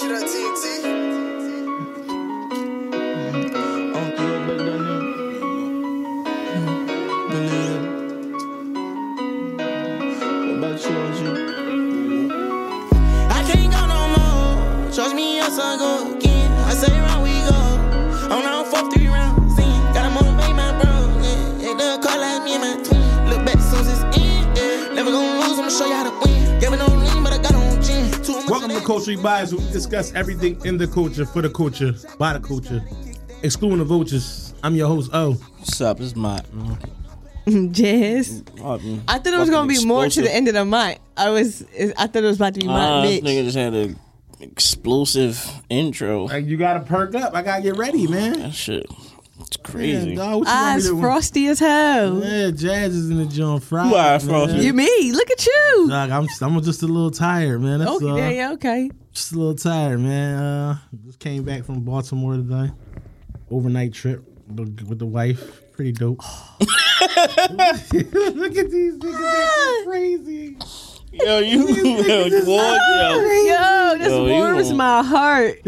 shit on TNT. Culture Bias, we discuss everything in the culture, for the culture, by the culture, excluding the vultures. I'm your host, O. What's up? It's Mott. Jazz. I thought it was gonna be more to the end of the month. I was. I thought it was about to be Uh, my this Mitch. nigga just had an explosive intro. Like, you gotta perk up. I gotta get ready, man. That shit, it's Yeah, crazy. dog, what you Eyes frosty as hell. Yeah, Jazz is in the joint Friday. Who eye man. frosty? You me? Look at you. Dog, I'm I'm just a little tired, man. That's Okay, all. yeah, yeah, okay. Just a little tired, man. Uh, just came back from Baltimore today. Overnight trip with with the wife. Pretty dope. Look at these niggas acting crazy. Yo, you, yo, boy, yo, Yo, this Yo, you warms gon- my heart.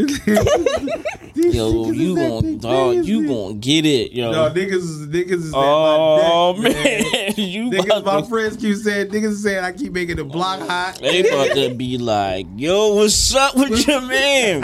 Yo, you is gon' acting dog, you crazy. gon' get it, yo. No, niggas, is- niggas is oh my neck, man, you Niggas, my to, friends keep saying, niggas saying I keep making the block hot. they about to be like, yo, what's up with your man?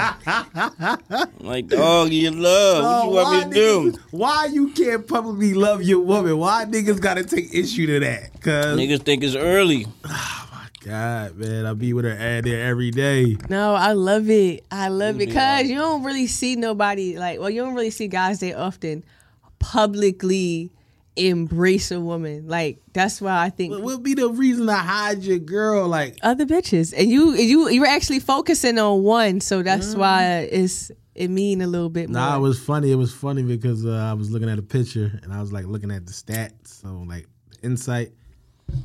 like, dog, you love. Oh, what you want me to do? Why you can't publicly love your woman? Why niggas gotta take issue to that? Cause Niggas think it's early. God, man, I be with her out there every day. No, I love it. I love it because you don't really see nobody like. Well, you don't really see guys they often publicly embrace a woman. Like that's why I think What would be the reason to hide your girl? Like, other bitches and you you you're actually focusing on one, so that's why it's it mean a little bit more. nah, it was funny. It was funny because uh, I was looking at a picture and I was like looking at the stats. So like insight.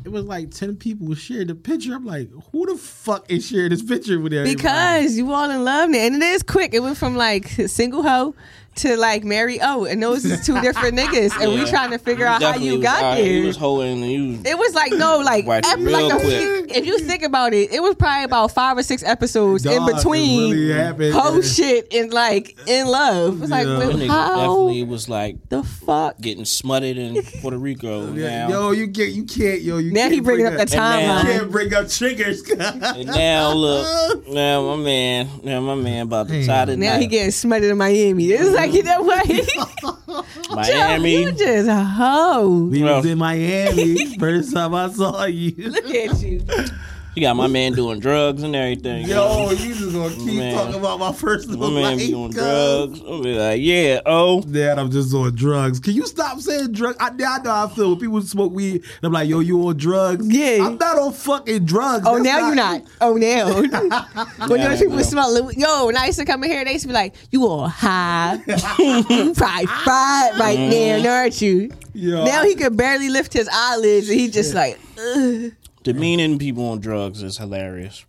It was like ten people shared the picture. I'm like, who the fuck is sharing this picture with everybody? because you all in love and it is quick. It went from like single hoe to like Mary O, oh, and those is two different niggas, and we trying to figure out how you was- got alright, there. He was holding and you. It was like no, like Watch ep- like a few, if you think about it, it was probably about five or six episodes Dog, in between really happened. whole shit and like in love. It was like Yeah. wait, That how definitely was like the fuck? getting smutted in Puerto Rico. Yeah, now. Yo, you get you can't yo you Now can't he bringing bring up the And You timeline. can't bring up triggers. And now look, now my man, now my man about to tie the Now knot. he getting smutted in Miami. It's like you know what? Miami. you just a hoe. we was Well- in Miami first time I saw you. Look at you. You got my man doing drugs and everything. Yo, you just gonna keep Man. talking about my personal my man life. be doing drugs. I'll be like, yeah, oh, Dad, I'm just on drugs. Can you stop saying drugs? I, I know how I feel when people smoke weed. And I'm like, yo, you on drugs? Yeah. I'm not on fucking drugs. Oh, That's now you're not. Oh, now. when Yeah, those people yeah. smell, li- yo, when I used to come in here, they used to be like, "You all high? you probably fried right Mm. now, aren't you?" Yo, Now he could barely lift his eyelids, and he just like, Ugh. Demeaning people on drugs is hilarious.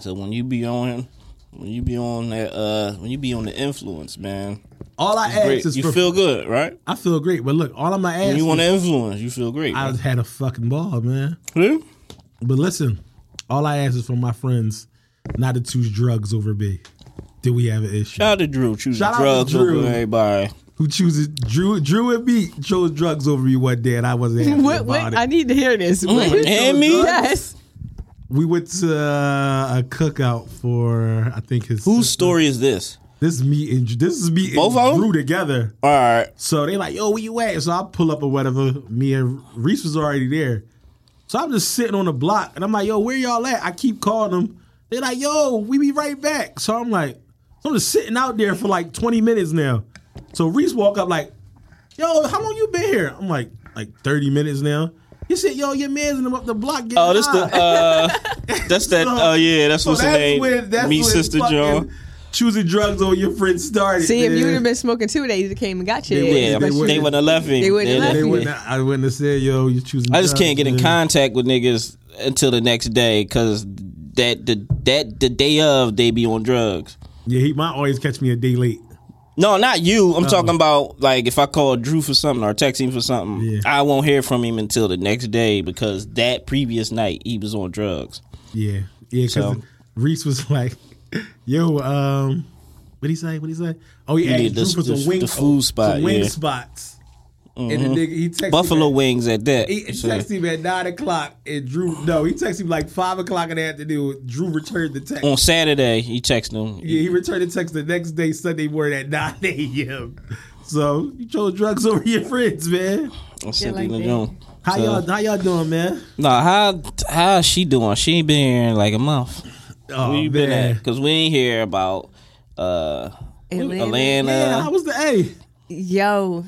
So when you be on, when you be on that, uh, when you be on the influence, man, all I ask great. is You for, feel good, right? I feel great, but look, all I'm gonna ask When you want to influence, you feel great. I right? had a fucking ball, man. Yeah? But listen, all I ask is for my friends not to choose drugs over me. Do we have an issue? Shout out to Drew choosing Shout out to drugs Drew. over everybody. Who chooses Drew? Drew and me chose drugs over me one day, and I wasn't happy "What? about What? it. I need to hear this." Mm, and me? Yes. we went to uh, a cookout for I think his Whose sister. story is this? This is me and this is me Both and of 'em? Drew together. All right. So they like, yo, where you at? So I pull up or whatever. Me and Reese was already there. So I'm just sitting on the block and I'm like, yo, where y'all at? I keep calling them. They're like, yo, we be right back. So I'm like, so I'm just sitting out there for like 20 minutes now. So Reese walk up like, yo, how long you been here? I'm like, like 30 minutes now. He said, yo, your man's in the, the block getting Oh, this the uh, that's that. So- Oh yeah, that's so what's the name. when- that's Me when sister fucking John. Choosing drugs on your friend started. See, if you would have been smoking two, they either came and got you. They Yeah, They they, wouldn't- wouldn't have left me. They wouldn't have left They wouldn't, I wouldn't have said, yo, you choosing I just can't get in man. contact with niggas until the next day because that the that the day of they be on drugs. Yeah, he might always catch me a day late. No, not you. I'm talking about like if I call Drew for something or text him for something, Yeah. I won't hear from him until the next day because that previous night he was on drugs. Yeah, yeah. Because So- Reese was like, Yo, um, what he say? What he say? Oh, yeah. asked Drew the- for the- wing, the food spot, some wing yeah. spots. And the nigga, he texted Buffalo me, wings at that. He So- texted him at nine o'clock, and Drew. No, he texted him like five o'clock in the afternoon. Drew returned the text. on Saturday, he texted him. Yeah, he returned the text the next day, Sunday morning at 9 a.m. So you chose drugs over your friends, man. I said, like "Leave that. it alone." How So- y'all how y'all doing, man? Nah, how how's she doing? She ain't been here in like a month. Oh Where you been at? Because we ain't hear about uh Atlanta. Atlanta. Yeah, how was the A? Yo,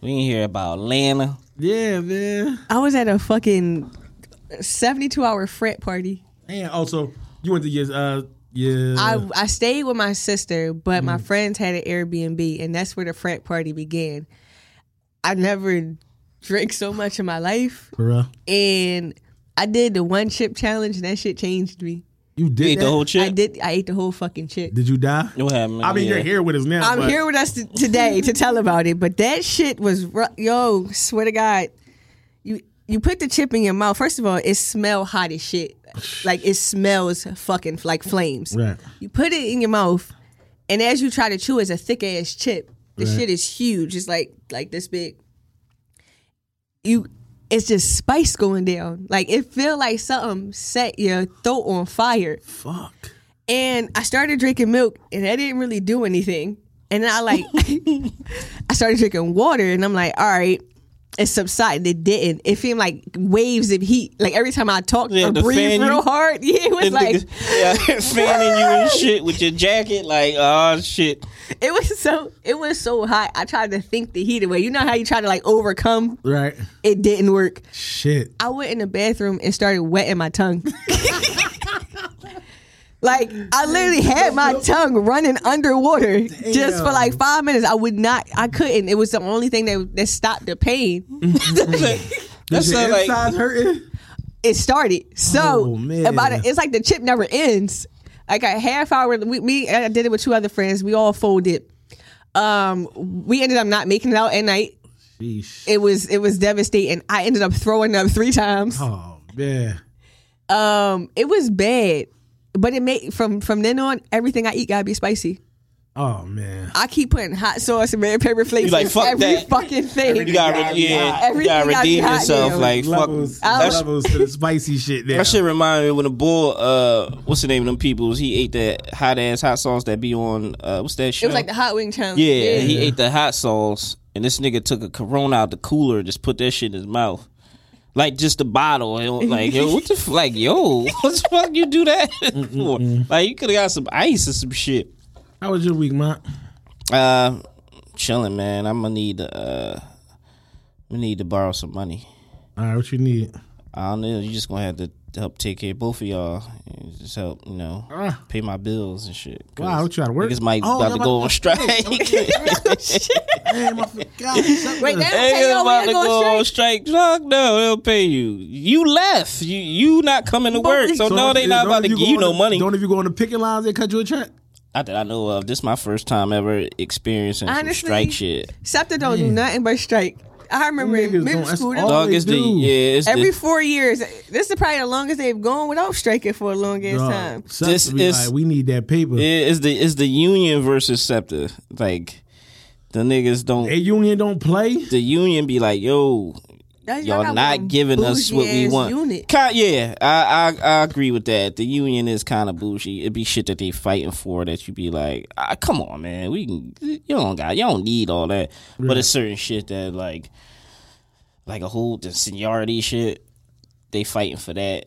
we ain't hear about Atlanta. Yeah, man. I was at a fucking seventy-two hour frat party. And also, you went to your uh yeah. I I stayed with my sister, but Mm. my friends had an Airbnb, and that's where the frat party began. I never drank so much in my life, for real. and I did the one chip challenge, and that shit changed me. You You did ate that? the whole chip. I did. I ate the whole fucking chip. Did you die? What happened? I mean, Yeah. you're here with us now. I'm but here with us t- today to tell about it, but that shit was ru- yo. Swear to God, you you put the chip in your mouth. First of all, it smell hot as shit. Like it smells fucking like flames. Right. You put it in your mouth, and as you try to chew, it's a thick ass chip. The Right. shit is huge. It's like like this big. You, it's just spice going down. Like it feel like something set your throat on fire. Fuck. And I started drinking milk, and that didn't really do anything. And then I like, I started drinking water, and I'm like, all right, it subsided. It didn't. It seemed like waves of heat. Like every time I talked Yeah, or the breathed fan you- real hard, yeah, it was like yeah, fanning you and shit with your jacket, like oh shit. it was so it was so hot. I tried to think the heat away. You know how you try to like overcome? Right. It didn't work. Shit. I went in the bathroom and started wetting my tongue. Like I literally had my tongue running underwater just for like five minutes. I would not. I couldn't. It was the only thing that that stopped the pain. That's your like insides hurting? It started. So Oh, man. about it, it's like the chip never ends. Like a half hour. We, me, I did it with two other friends. We all folded. Um, we ended up not making it out at night. Sheesh. It was it was devastating. I ended up throwing up three times. Oh man. Um, it was bad, but it made from from then on everything I eat gotta be spicy. Oh man. I keep putting hot sauce and red pepper flakes You like, fuck every that. fucking thing. you gotta, re- yeah, you Everything gotta gotta redeem hot yourself. now. Like fuck, levels, levels to the spicy shit there. That shit remind me when the bull, uh, what's the name of them people? He ate that hot ass hot sauce that be on, uh, what's that shit? It was like the hot wing challenge. yeah, he ate the hot sauce, and this nigga took a Corona out the cooler, and just put that shit in his mouth, like just the bottle. And like, yo, what the f- like, yo, what the fuck you do that for? Like, you could have got some ice or some shit. How was your week, man? Uh, chilling, man. I'm gonna need, uh, we need to borrow some money. All right, what you need? I don't know. You just gonna have to help take care of both of y'all. And just help, you know, Ah. pay my bills and shit. 'Cause Wow, what you gotta work? Niggas might Oh, about y'all to go on strike. Damn, I forgot. Wait, they don't Hey, pay y'all about to go go on straight? strike. Fuck no, they'll pay you. You left. You you not coming to work, so, no, they not about to give you no the- money. Don't if you go on the picket lines, they cut you a check. Not that I know of. This is my first time ever experiencing some Honestly, strike shit. SEPTA don't do nothing but strike. I remember Niggas in middle don't- that's school, all Dog they is the do. yeah. Every the, four years, this is probably the longest they've gone without striking for a long ass Dog, time. something This is- like, we need that paper. it's the it's the union versus SEPTA. Like the niggas don't. A union don't play. the union be like, yo, That's- y'all got not giving us what we want. Unit. Ki- yeah, I, I I agree with that. The union is kind of bougie. It be shit that they fighting for that you be like, ah, come on, man, we can. You don't got, you don't need all that. But it's certain shit that like, like a whole the seniority shit. They fighting for that,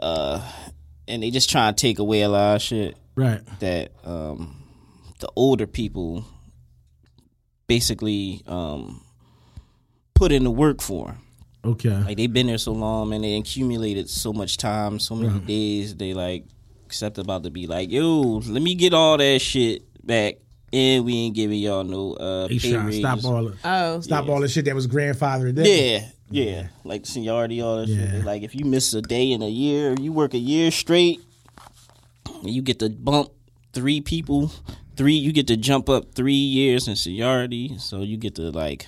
uh, and they just trying to take away a lot of shit Right. that um, the older people basically um, put in the work for. Okay. Like they've been there so long, and They accumulated so much time, so many days. They like accept about to be like, yo, let me get all that shit back, and we ain't giving y'all no uh, He pay trying to raise. stop all the Oh, stop all the shit that was grandfathered in. Yeah, yeah, like seniority, all that shit. Yeah. They Like if you miss a day in a year, you work a year straight, you get to bump three people, three. You get to jump up three years in seniority, so you get to like.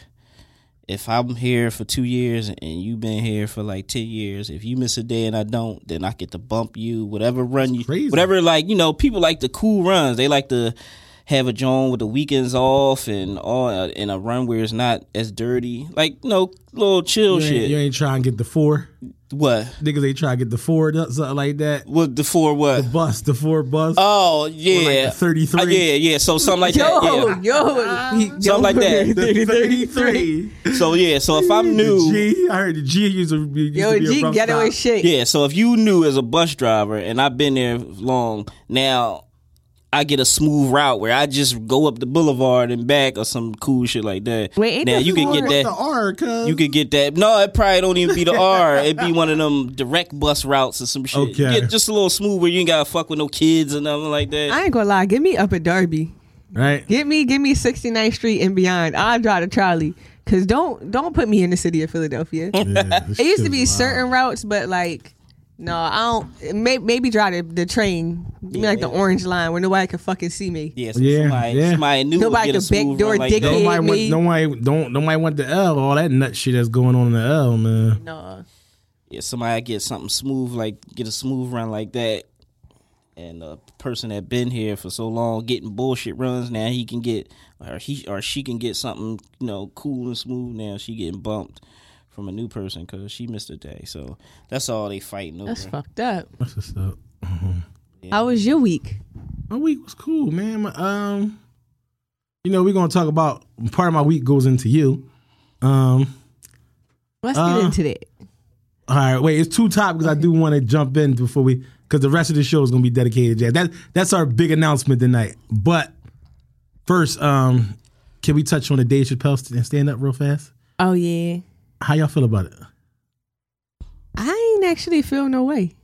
if I'm here for two years and you've been here for like ten years, if you miss a day and I don't, then I get to bump you. Whatever run you, crazy. whatever like you know, people like the cool runs. They like to have a joint with the weekends off and all uh, in a run where it's not as dirty, like you know, little chill You shit. you ain't trying to get the four. What? Niggas ain't trying to get the four, something like that. What the four? What? The bus, the four bus. Oh yeah, the 33. Uh, yeah, yeah. So something like Yo, that. Yeah. yo, he- yo. Something like that. 33. So yeah. So if I'm The new, G, I heard the G used to be, used Yo, to be a G rough getaway stop. shit. Yeah, so if you knew as a bus driver and I've been there long, now I get a smooth route where I just go up the boulevard and back or some cool shit like that. Wait, ain't now you can get one- The that. R, cuz. You could get that. No, it probably don't even be the R. It'd be one of them direct bus routes or some shit. Okay. get just a little smooth where you ain't gotta fuck with no kids or nothing like that. I ain't gonna lie. Get me up at Darby. right? Get me, give me 69th Street and beyond. I'll drive the trolley. Cause don't don't put me in the city of Philadelphia. Yeah, It used to be wild. certain routes, but like, no, I don't. May, maybe drive the, the train, Give me like the orange line where nobody can fucking see me. yeah, so Yeah, somebody, yeah. somebody knew Nobody would get a could smooth backdoor like dick that. hit. Nobody me. nobody don't nobody want the L. All that nut shit that's going on in the L, man. No, yeah, somebody get something smooth like get a smooth run like that, and a person that been here for so long getting bullshit runs now he can get or he or she can get something you know cool and smooth now she getting bumped from a new person because she missed a day so that's all they fighting over. that's fucked up. That's what's up. How was your week? My week was cool, man. My, Um, you know, we're gonna talk about part of my week goes into you. Um, Let's Uh, get into that. all right, wait, it's too two topics I do want to jump in before we, because the rest of the show is gonna be dedicated. Yeah, that that's our big announcement tonight. But first, um, can we touch on the Dave Chappelle st- stand up real fast? Oh yeah, How y'all feel about it? I ain't actually feel no way.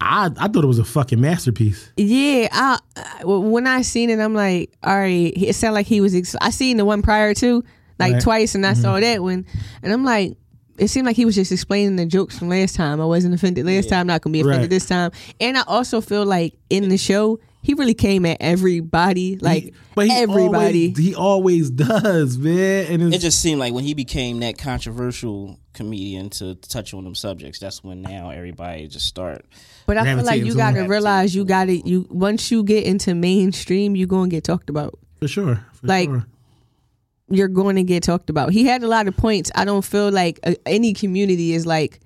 I I thought it was a fucking masterpiece. Yeah, I, I- when I seen it, I'm like, all right. It sounded like he was. Ex- I seen the one prior to, like Right. twice, and I mm-hmm. saw that one, and I'm like, it seemed like he was just explaining the jokes from last time. I wasn't offended last time. Not gonna be offended Right. this time. And I also feel like in the show, he really came at everybody, like But he everybody. always, he always does, man. And it's, It just seemed like when he became that controversial comedian to touch on them subjects, that's when now everybody just start. but I feel like you got to realize you got to you once you get into mainstream, you gonna get talked about. for sure, for Like, sure. you're going to get talked about. He had a lot of points. I don't feel like uh, any community is like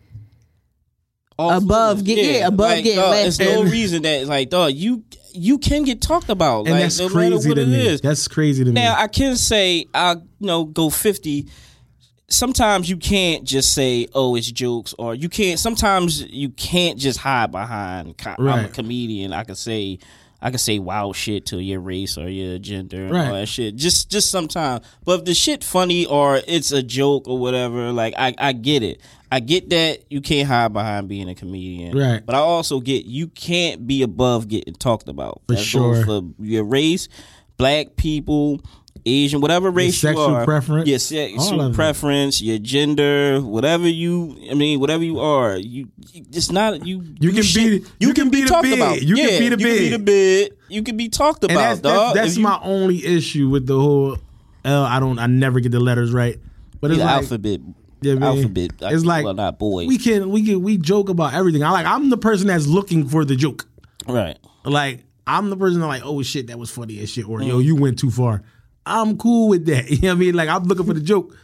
Off Above limits. get- yeah, above like, getting dog, left. There's no reason that like dog you you can get talked about. and like, that's no crazy what to me. is. That's crazy to me. Now I can say I you know go fifty. Sometimes you can't just say oh it's jokes or you can't. Sometimes you can't just hide behind I'm a comedian. I can say I can say wild shit to your race or your gender and Right. all that shit. Just just sometimes. But if the shit funny or it's a joke or whatever, like I I get it. I get that you can't hide behind being a comedian. Right. But I also get you can't be above getting talked about. For that sure. for your race, black people, Asian, whatever race sexual you are, preference, your sexual it. preference, your gender, whatever you, I mean, whatever you are, you, it's not you. You do can shit- be- you can be the talked bid. about. You can be the You can be the bid. You can be talked and about, that's dog. that's, that's you- my only issue with the whole L. I don't. I never get the letters right. But it's the like, alphabet. Yeah, man. alphabet. It's like well, not boys. we can we can we joke about everything. I like I'm the person that's looking for the joke. right. Like I'm the person that like, oh shit, that was funny as shit, or Mm. yo, you went too far. I'm cool with that. You know what I mean? Like I'm looking for the joke.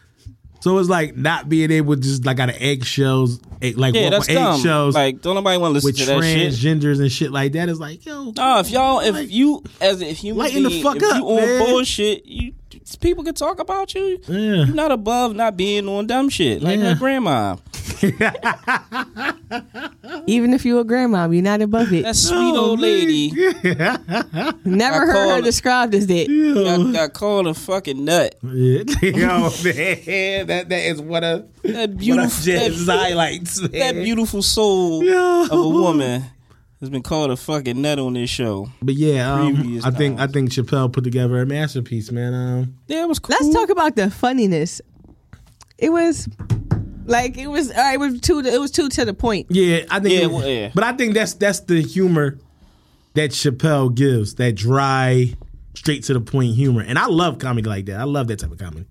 So it's like not being able to just like out of eggshells, egg, like Yeah, that's dumb. eggshells Like, don't nobody want to listen to that shit. transgenders and shit like that. It's like, yo, No, if y'all, if Like, you as a human lighten the being, fuck if up, you on man. bullshit, you people can talk about you. Yeah. You're not above not being on dumb shit like Yeah. my grandma. even if you're a grandma, you're not above it. That sweet Oh, old lady Never I heard her it- described as that. I got called a fucking nut. Yeah. yo, man, that that is what a That what a beautiful, that, highlights. Man. that beautiful soul Yo. of a woman has been called a fucking nut on this show. But yeah, um, I think I think Chappelle put together a masterpiece, man. Um, Yeah, it was cool. Let's talk about the funniness. It was like it was all right. It was two. It was two to the point. yeah, I think. Yeah, it- well, yeah. But I think that's that's the humor that Chappelle gives, that dry, straight to the point humor, and I love comedy like that. I love that type of comedy.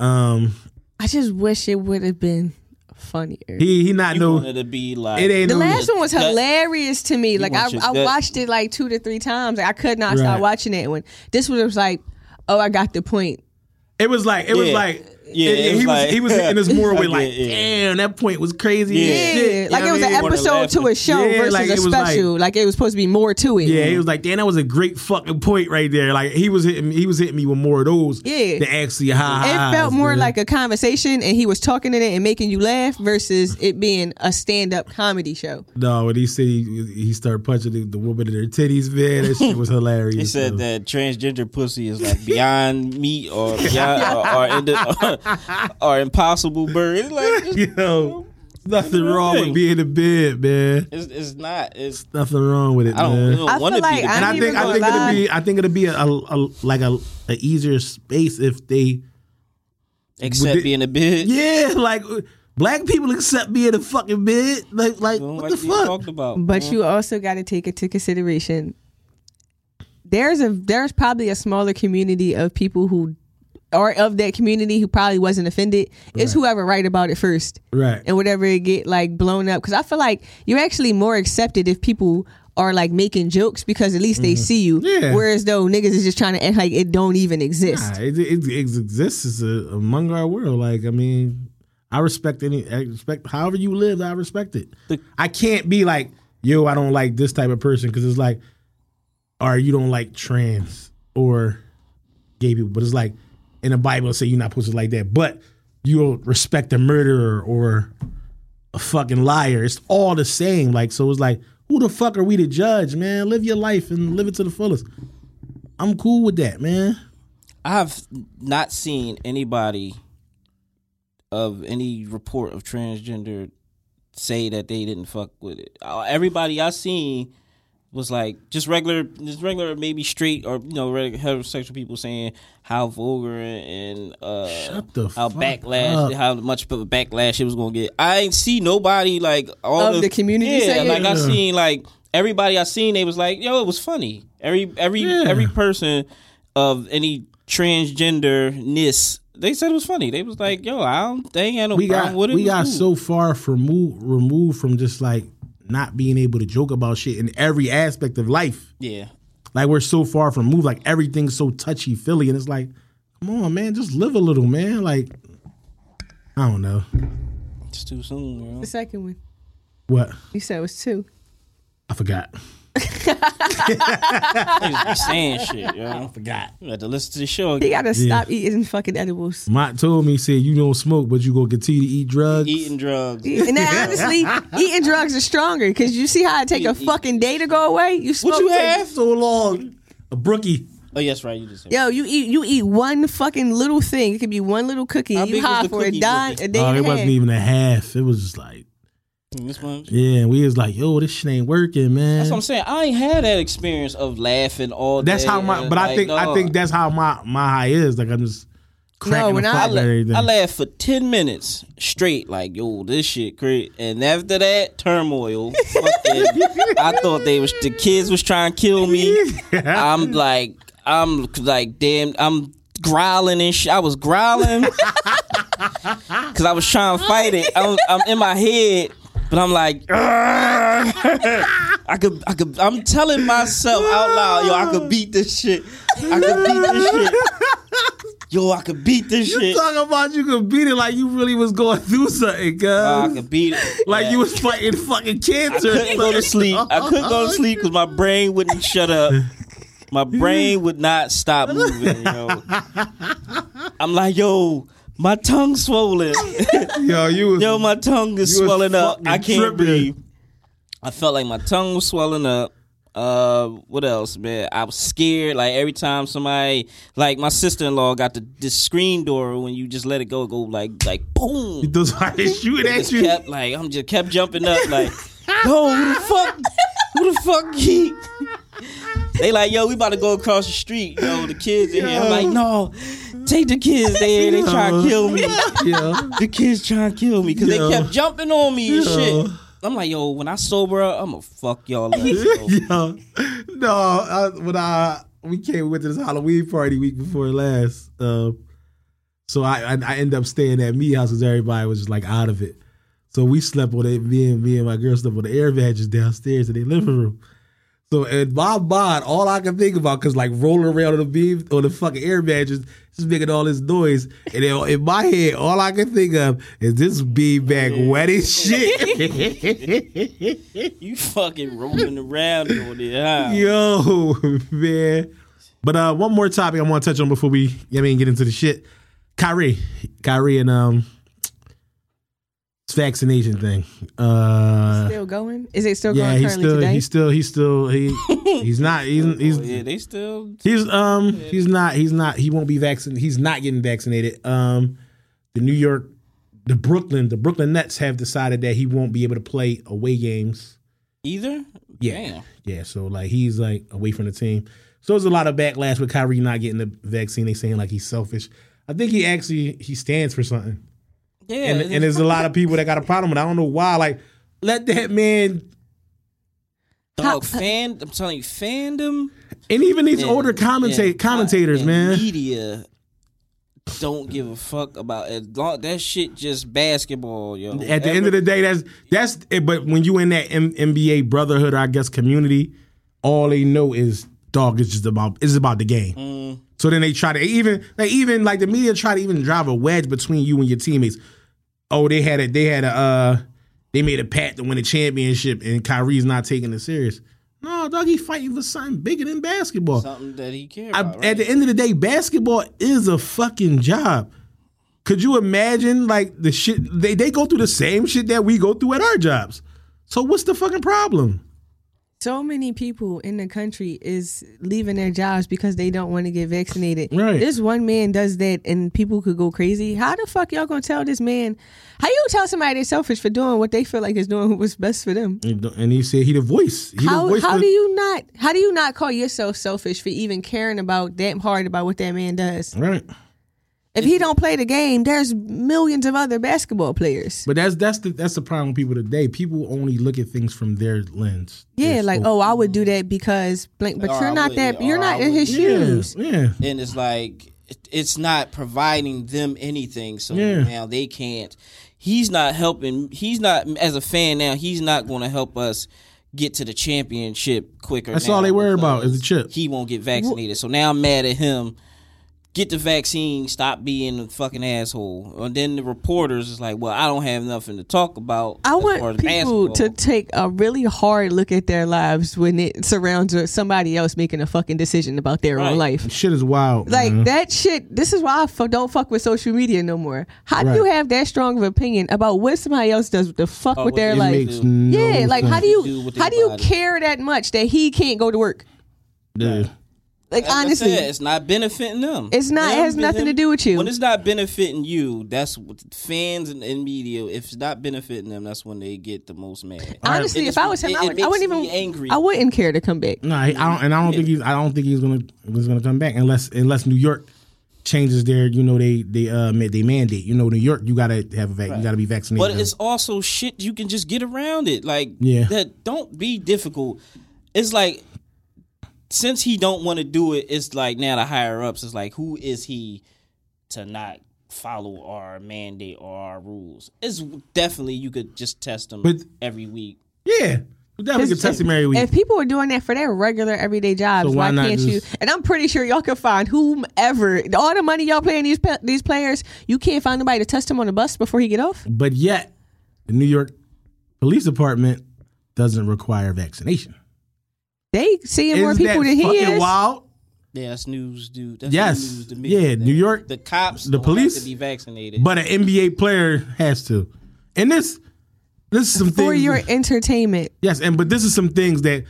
Um, I just wish it would have been funnier. He he not You no. wanted to be like It ain't the no. last one was Gut- hilarious to me. Like I, I gut. watched it like two to three times. Like, I could not stop watching it. When this one was like, oh, I got the point. It was like it was like Yeah, it- it he was was like- he was in his more I way like yeah. damn that point was crazy. Yeah. Yeah, like it was I an mean? Wanna episode to a show Yeah, versus like, a it was like- special. Like, it was supposed to be more to it. Yeah, he was like, damn, that was a great fucking point right there. Like he was hitting me, he was hitting me with more of those. Yeah. than actually ha It felt more like a conversation, and he was talking in it and making you laugh versus it being a stand-up comedy show. no. When he said he he started punching the, the woman in her titties, man, that shit was hilarious. He said though. that transgender pussy is like beyond meat or beyond or, or, indi- or, impossible bird. It's like it's, Yo, nothing wrong thing. with being in bed, man. it's, it's not. It's Nothing wrong with it, I don't, man. don't want to feel be. like the- I and I think I gonna think it'd lie. be I think it'd be a, a, like a, a easier space if they except Would being a bitch. yeah like black people accept being a fucking bed like like what like the fuck talked about. But you also got to take into consideration there's a there's probably a smaller community of people who or of that community who probably wasn't offended. is whoever write about it first. right and whatever it get like blown up because i feel like you're actually more accepted if people are like making jokes because at least they see you Mm-hmm. Yeah. whereas though niggas is just trying to act like it don't even exist Nah, it, it, it exists as a, among our world like I mean I respect any I respect however you live I respect it The- I can't be like yo I don't like this type of person because it's like or you don't like trans or gay people but it's like in the Bible say you're not supposed to like that but you don't respect a murderer or a fucking liar. It's all the same. Like, so it's like, who the fuck are we to judge, man? Live your life and live it to the fullest. I'm cool with that, man. I've not seen anybody of any report of transgender say that they didn't fuck with it. Uh, Everybody I've seen was like just regular, just regular, maybe straight or you know regular heterosexual people saying how vulgar and uh, Shut the how fuck backlash, up. how much of a backlash it was gonna get. I ain't see nobody like all Of the community Yeah, saying like I seen like everybody I seen, they was like, yo, it was funny. Every every Yeah. every person of any transgenderness, they said it was funny. They was like, yo, I don't, they ain't had no We problem got with it. we got cool. so far from move, removed from just like not being able to joke about shit in every aspect of life. yeah. Like we're so far from moved. Like everything's so touchy feely, and it's like, come on, man, just live a little, man. Like, I don't know It's too soon, bro. the second one what you said it was two I forgot. Niggas be saying shit, yo. I forgot. You had to listen to the show he gotta stop eating fucking edibles Mott told me, he said, you don't smoke, but you gonna continue to eat drugs. Eating drugs. and then honestly eating drugs is stronger because you see how it take a fucking day to go away you smoke What you take- have? so long. A brookie. Oh, yes, right. You just said. Yo, you eat you eat one fucking little thing. It could be one little cookie. How you big was high the for a cookie dime, cookie? a day Oh, and it a half. wasn't even a half. It was just like, This one. Mm, yeah, and we was like, yo, this shit ain't working, man. That's what I'm saying. I ain't had that experience of laughing all day. That's how my, and, but I like, think I think that's how my my high is. Like I'm just cracking when the I fuck I, la- I laughed for 10 minutes straight, like, yo, this shit great. And after that, turmoil. I thought they was, the kids was trying to kill me. I'm like, I'm like, damn, I'm growling and shit. I was growling because I was trying to fight it. I'm, I'm in my head, but I'm like, I could, I could, I'm telling myself out loud, yo, I could beat this shit. I could beat this shit. Yo, I could beat this You shit. talking about you could beat it like you really was going through something, cuz. Oh, I could beat it. like Yeah. you was fighting fucking cancer. I couldn't go to sleep. I couldn't go to sleep because my brain wouldn't shut up. My brain would not stop moving. Yo. I'm like, yo, my tongue's swollen. Yo, you was yo, my tongue is swelling up. I can't tripping. breathe. I felt like my tongue was swelling up. Uh, what else, man? I was scared. Like every time somebody, like my sister in law, got the this screen door when you just let it go, go like like boom. those started shooting at you. kept like I'm just kept jumping up like, yo, who the fuck, who the fuck he? They like, yo, we about to go across the street. Yo, the kids in here. I'm like, no, take the kids there. They trying to kill me. Yeah. The kids trying to kill me because Yo. they kept jumping on me and Yo. shit. I'm like, yo, when I sober up, I'm gonna fuck y'all up. yo. Yo, no, I, when I we came with this Halloween party week before last. Um, So I I, I end up staying at me house because everybody was just like out of it. So we slept on it. Me and me and my girl slept on the air mattress downstairs in their living room. So in my mind, all I can think about, cause like rolling around on the beam on the fucking air mattress, just making all this noise, and then in my head, all I can think of is this beam back wet as shit. You fucking rolling around on it, huh? Yo, man. But uh, one more topic I want to touch on before we, I mean, get into the shit. Kyrie, Kyrie, and um, this vaccination thing. Uh, Still going? Is it still yeah, going he's currently still, today? he's still, he's still, he, he's not, he's, he's, Oh, yeah, they still. He's um he's not he's not he won't be vaccinated. He's not getting vaccinated. Um the New York the Brooklyn the Brooklyn Nets have decided that he won't be able to play away games. Either? Yeah. Damn. Yeah, so like he's like away from the team. So there's a lot of backlash with Kyrie not getting the vaccine. They saying like he's selfish. I think he actually he stands for something. Yeah. And, and there's a lot of people that got a problem with it. I don't know why. Like let that man Dog, fan, I'm telling you, fandom. and even these and- older commentate and- commentators, man. Media don't give a fuck about it. That shit just basketball, yo. At the end of the day, that's that's. it, But when you in that M- NBA brotherhood, or I guess community, all they know is dog. It's just about it's about the game. Mm. So then they try to even they even like the media try to even drive a wedge between you and your teammates. Oh, they had a they had a uh they made a pact to win a championship, and Kyrie's not taking it serious. No, dog, he fighting for something bigger than basketball. something that he I, about. At the end of the day, basketball is a fucking job. Could you imagine like the shit they they go through the same shit that we go through at our jobs? So what's the fucking problem? So many people in the country is leaving their jobs because they don't want to get vaccinated. Right. This one man does that and people could go crazy. How the fuck y'all gonna tell this man? How you tell somebody they're selfish for doing what they feel like is doing what's best for them? And he said he the voice. He How the voice how for- do you not how do you not call yourself selfish for even caring about that hard about what that man does? right? If he don't play the game, there's millions of other basketball players. But that's that's the that's the problem with people today. People only look at things from their lens. Yeah, They're like so- oh, I would do that because blank. But Or you're I not would- that. or You're I not in would- his yeah, shoes. yeah. and it's like it- it's not providing them anything so Yeah. now they can't he's not helping he's not as a fan now he's not going to help us get to the championship quicker That's now all they worry about is the chip. he won't get vaccinated so now i'm mad at him get the vaccine stop being a fucking asshole and then the reporters is like well i don't have nothing to talk about I want people to take a really hard look at their lives when it surrounds somebody else making a fucking decision about their Right. own life. Shit is wild. Like man. that shit. This is why I fu- don't fuck with social media no more. How do you have that strong of opinion about what somebody else does the fuck Oh, with their they life? makes no yeah, like how do sense. Do you how do you body. care that much that he can't go to work? Yeah. Like Like I honestly, said, it's not benefiting them. It's not- it has nothing him- to do with you. When it's not benefiting you, that's what fans and, and media. If it's not benefiting them, that's when they get the most mad. honestly, It if just- I was him, it- I, it would, I wouldn't even. me angry. I wouldn't care to come back. No, I, I don't, and I don't think he's. I don't think he's gonna he's gonna come back unless unless New York changes their. You know, they they uh ma- they mandate. You know, New York, you gotta have a vac. You gotta be vaccinated. But it's also shit you can just get around it. Like Yeah. that don't be difficult. It's like since he don't want to do it, it's like now the higher ups is like who is he to not follow our mandate or our rules? It's definitely you could just test them But- every week. yeah, we definitely can test him every week. If people were doing that for their regular everyday jobs, So why, why can't you? And I'm pretty sure y'all can find whomever all the money y'all paying these these players. You can't find nobody to test him on the bus before he get off. But yet, the New York Police Department doesn't require vaccination. They seeing more Isn't people that than he fucking is. wild? Yeah, that's news, dude. That's Yes. news to me. Yeah, New York, The cops, the don't have police, to be vaccinated. But an NBA player has to. And this, this is some For things. your entertainment, Yes, and but this is some things that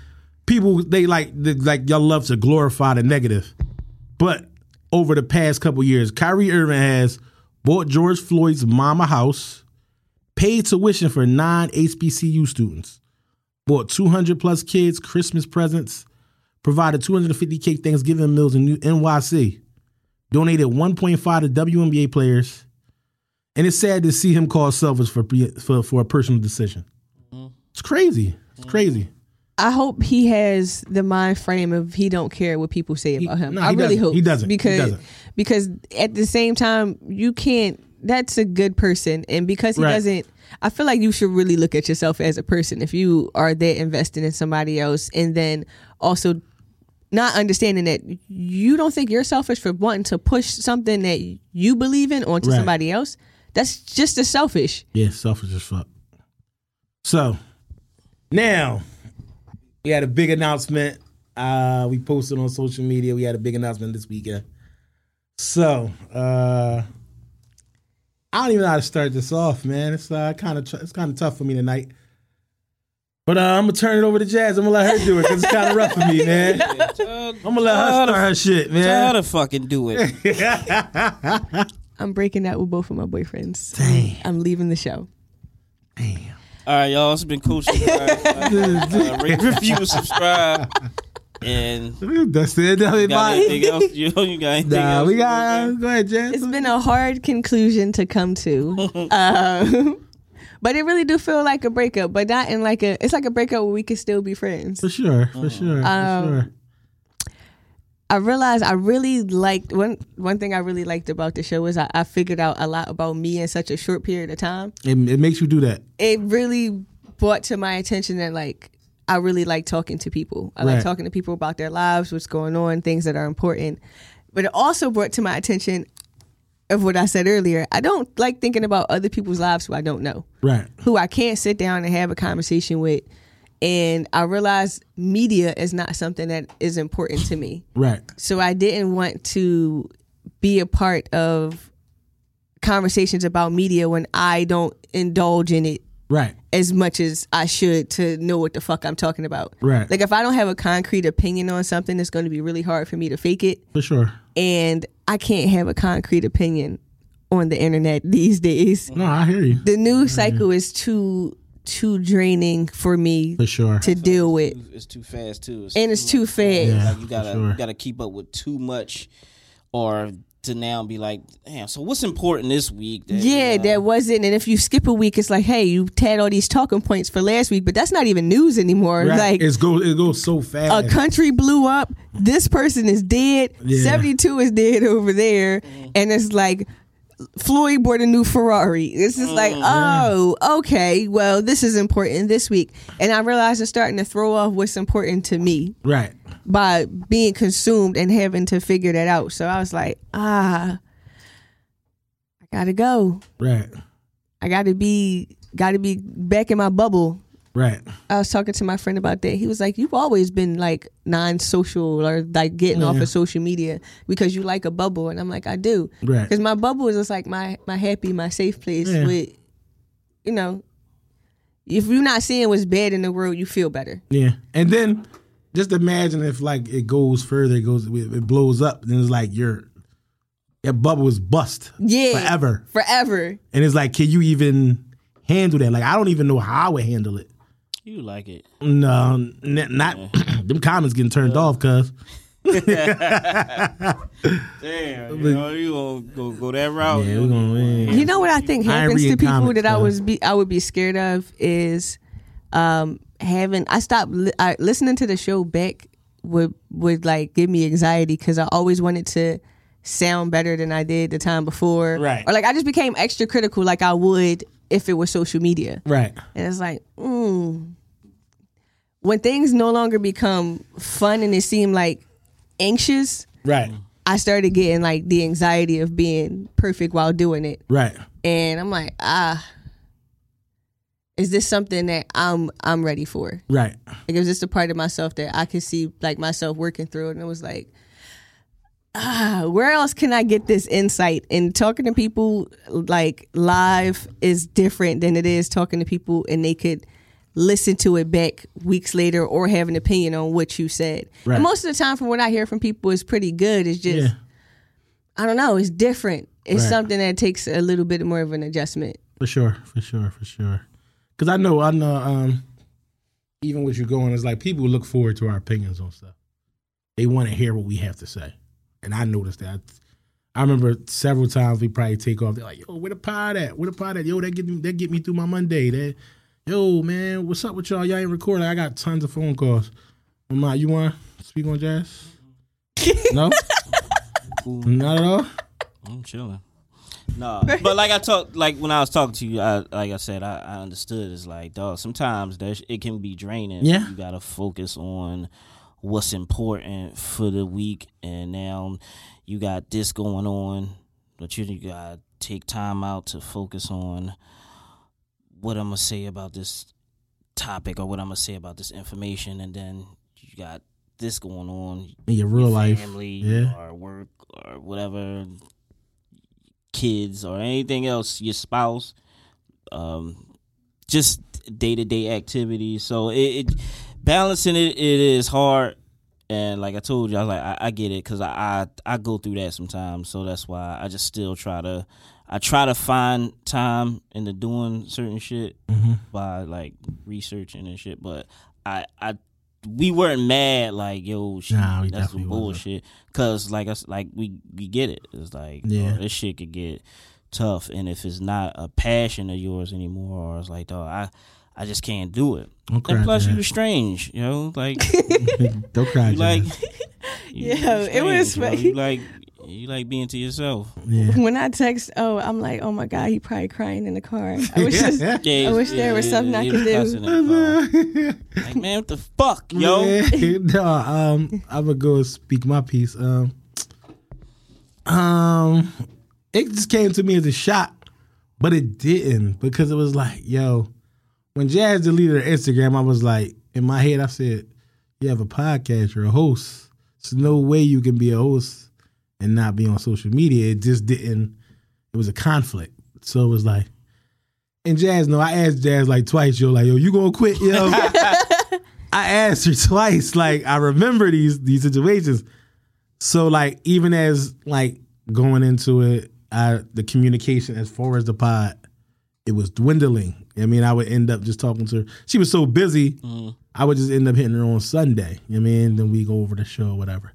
people they like they, like y'all love to glorify the negative. But over the past couple years, Kyrie Irving has bought George Floyd's mama house, paid tuition for nine HBCU students, bought 200 plus kids Christmas presents, provided 250k Thanksgiving meals in New NYC, donated 1.5 to WNBA players, and it's sad to see him call selfish for for, for a personal decision. Mm-hmm. It's crazy. It's mm-hmm. crazy. I hope he has the mind frame of he don't care what people say about him. no, I really doesn't. hope He doesn't. He because doesn't. because at the same time you can't. That's a good person, and because he Right. doesn't, I feel like you should really look at yourself as a person. If you are that invested in somebody else, and then also not understanding that you don't think you're selfish for wanting to push something that you believe in onto Right. somebody else. That's just as selfish. Yeah, selfish as fuck. So now we had a big announcement. Uh we posted on social media. We had a big announcement this weekend. So uh I don't even know how to start this off, man. It's uh, kind of it's kind of tough for me tonight. But uh, I'm gonna turn it over to Jazz. I'm gonna let her do it because it's kind of rough for me, man. I'm gonna let her start her shit, man. Try to fucking do it. I'm breaking out with both of my boyfriends. Damn. I'm leaving the show. Damn. All right, y'all. It's been cool. uh, rate, review, subscribe, and That's it. That's it. got Bye. anything else? You, you got anything Nah, else? we got. Go ahead, Jazz. It's been a hard conclusion to come to. uh, but it really do feel like a breakup, but not in like a it's like a breakup where we can still be friends. For sure, for sure, for Um, sure. I realized I really liked one one thing I really liked about the show is I, I figured out a lot about me in such a short period of time. It, it makes you do that. It really brought to my attention that like I really like talking to people. I Right. like talking to people about their lives, what's going on, things that are important. But it also brought to my attention of what I said earlier. I don't like thinking about other people's lives who I don't know. Right. who I can't sit down and have a conversation with. And I realized media is not something that is important to me. Right. So I didn't want to be a part of conversations about media when I don't indulge in it Right. as much as I should to know what the fuck I'm talking about. Right. Like if I don't have a concrete opinion on something, it's going to be really hard for me to fake it. For sure. And I can't have a concrete opinion on the internet these days. No, I hear you. The news cycle is too too draining for me For sure. to deal with. It's too fast too. And it's too fast. Yeah, Like you gotta sure. you gotta keep up with too much, or to now be like, damn. So what's important this week? That, Yeah, you know, that wasn't. And if you skip a week, it's like, hey, you had all these talking points for last week, but that's not even news anymore. Right. Like it's go it goes so fast. a country blew up. This person is dead. Yeah. Seventy two is dead over there, Mm-hmm. and it's like. Floyd bought a new Ferrari. It's just like, Mm-hmm. oh, okay. Well, this is important this week, and I realized it's starting to throw off what's important to me. right. by being consumed and having to figure that out. So I was like, ah, I gotta go. Right. I gotta be gotta be back in my bubble. Right. I was talking to my friend about that. He was like, You've always been like non social or like getting off of social media because you like a bubble. And I'm like, I do. Right. Because my bubble is just like my my happy, my safe place Yeah. with you know, if you're not seeing what's bad in the world, you feel better. Yeah. And then just imagine if like it goes further, it goes it blows up, then it's like your that bubble is bust. Yeah. Forever. Forever. And it's like, can you even handle that? Like I don't even know how I would handle it. You like it? No, n- not them comments getting turned off, cuz. Damn, you know you gonna go go that route? Yeah, we're gonna yeah. You know what I think I happens to people comics, that I was be I would be scared of is um having I stopped li- I, listening to the show back would would like give me anxiety because I always wanted to sound better than I did the time before Right. or like I just became extra critical like I would if it was social media Right. and it's like mm, when things no longer become fun and it seem like anxious Right. I started getting like the anxiety of being perfect while doing it Right. and I'm like, ah, is this something that I'm I'm ready for? Right. Like, is this a part of myself that I could see like myself working through? And it was like, ah, where else can I get this insight? And talking to people like live is different than it is talking to people and they could listen to it back weeks later or have an opinion on what you said. Right. And most of the time, from what I hear from people, is pretty good. It's just Yeah. I don't know. It's different. It's Right. something that takes a little bit more of an adjustment. For sure, for sure, for sure. Because I know, I know. Um, even with you're going, it's like people look forward to our opinions on stuff. They want to hear what we have to say, and I noticed that. I remember several times we probably take off. They're like, "Yo, where the pod at? Where the pod at? Yo, that get me, that get me through my Monday. That, Yo, man, what's up with y'all? Y'all ain't recording. I got tons of phone calls. Mama, you want to speak on jazz? Mm-hmm. no? Mm-hmm. Not at all? I'm chilling. No, but like I talked, like when I was talking to you, I, like I said, I, I understood. It's like, dog. Sometimes there's, it can be draining. Yeah. you gotta focus on what's important for the week, and now you got this going on, but you, you gotta take time out to focus on what I'm gonna say about this topic or what I'm gonna say about this information, and then you got this going on In your real life. family Yeah. or work or whatever, kids or anything else, your spouse, um, just day to day activities. So it, it balancing it, it is hard. And like I told you, I was like, I, I get it because I, I I go through that sometimes. So that's why I just still try to, I try to find time into doing certain shit mm-hmm. by like researching and shit. But I I we weren't mad like yo she, Nah, that's some wasn't. bullshit because like us like we we get it it's like Yeah. yeah this shit could get tough and if it's not a passion of yours anymore or it's like dog I I just can't do it Don't cry, and plus you Jazz. were strange you know like Don't cry, you like Jazz. you, Yo, you it was strange, bro. you like you like being to yourself Yeah. When I text, oh, I'm like, oh my god, he probably crying in the car. I was just, yeah, I wish there was something I he could do. cussing in the car. like man what the fuck yo Yeah. no, um, I'm gonna go speak my piece. Um, um, it just came to me as a shock, but it didn't because it was like, yo, when Jazz deleted her Instagram, I was like, in my head, I said, you have a podcast, you're a host. There's no way you can be a host and not be on social media. It just didn't. It was a conflict. So it was like, and Jazz, no, I asked Jazz like twice, yo, like, yo, you gonna quit, yo? I asked her twice. Like I remember these these situations. So like even as like going into it, I the communication as far as the pod, it was dwindling. I mean, I would end up just talking to her. She was so busy, I would just end up hitting her on Sunday. You know what I mean, then we go over the show or whatever.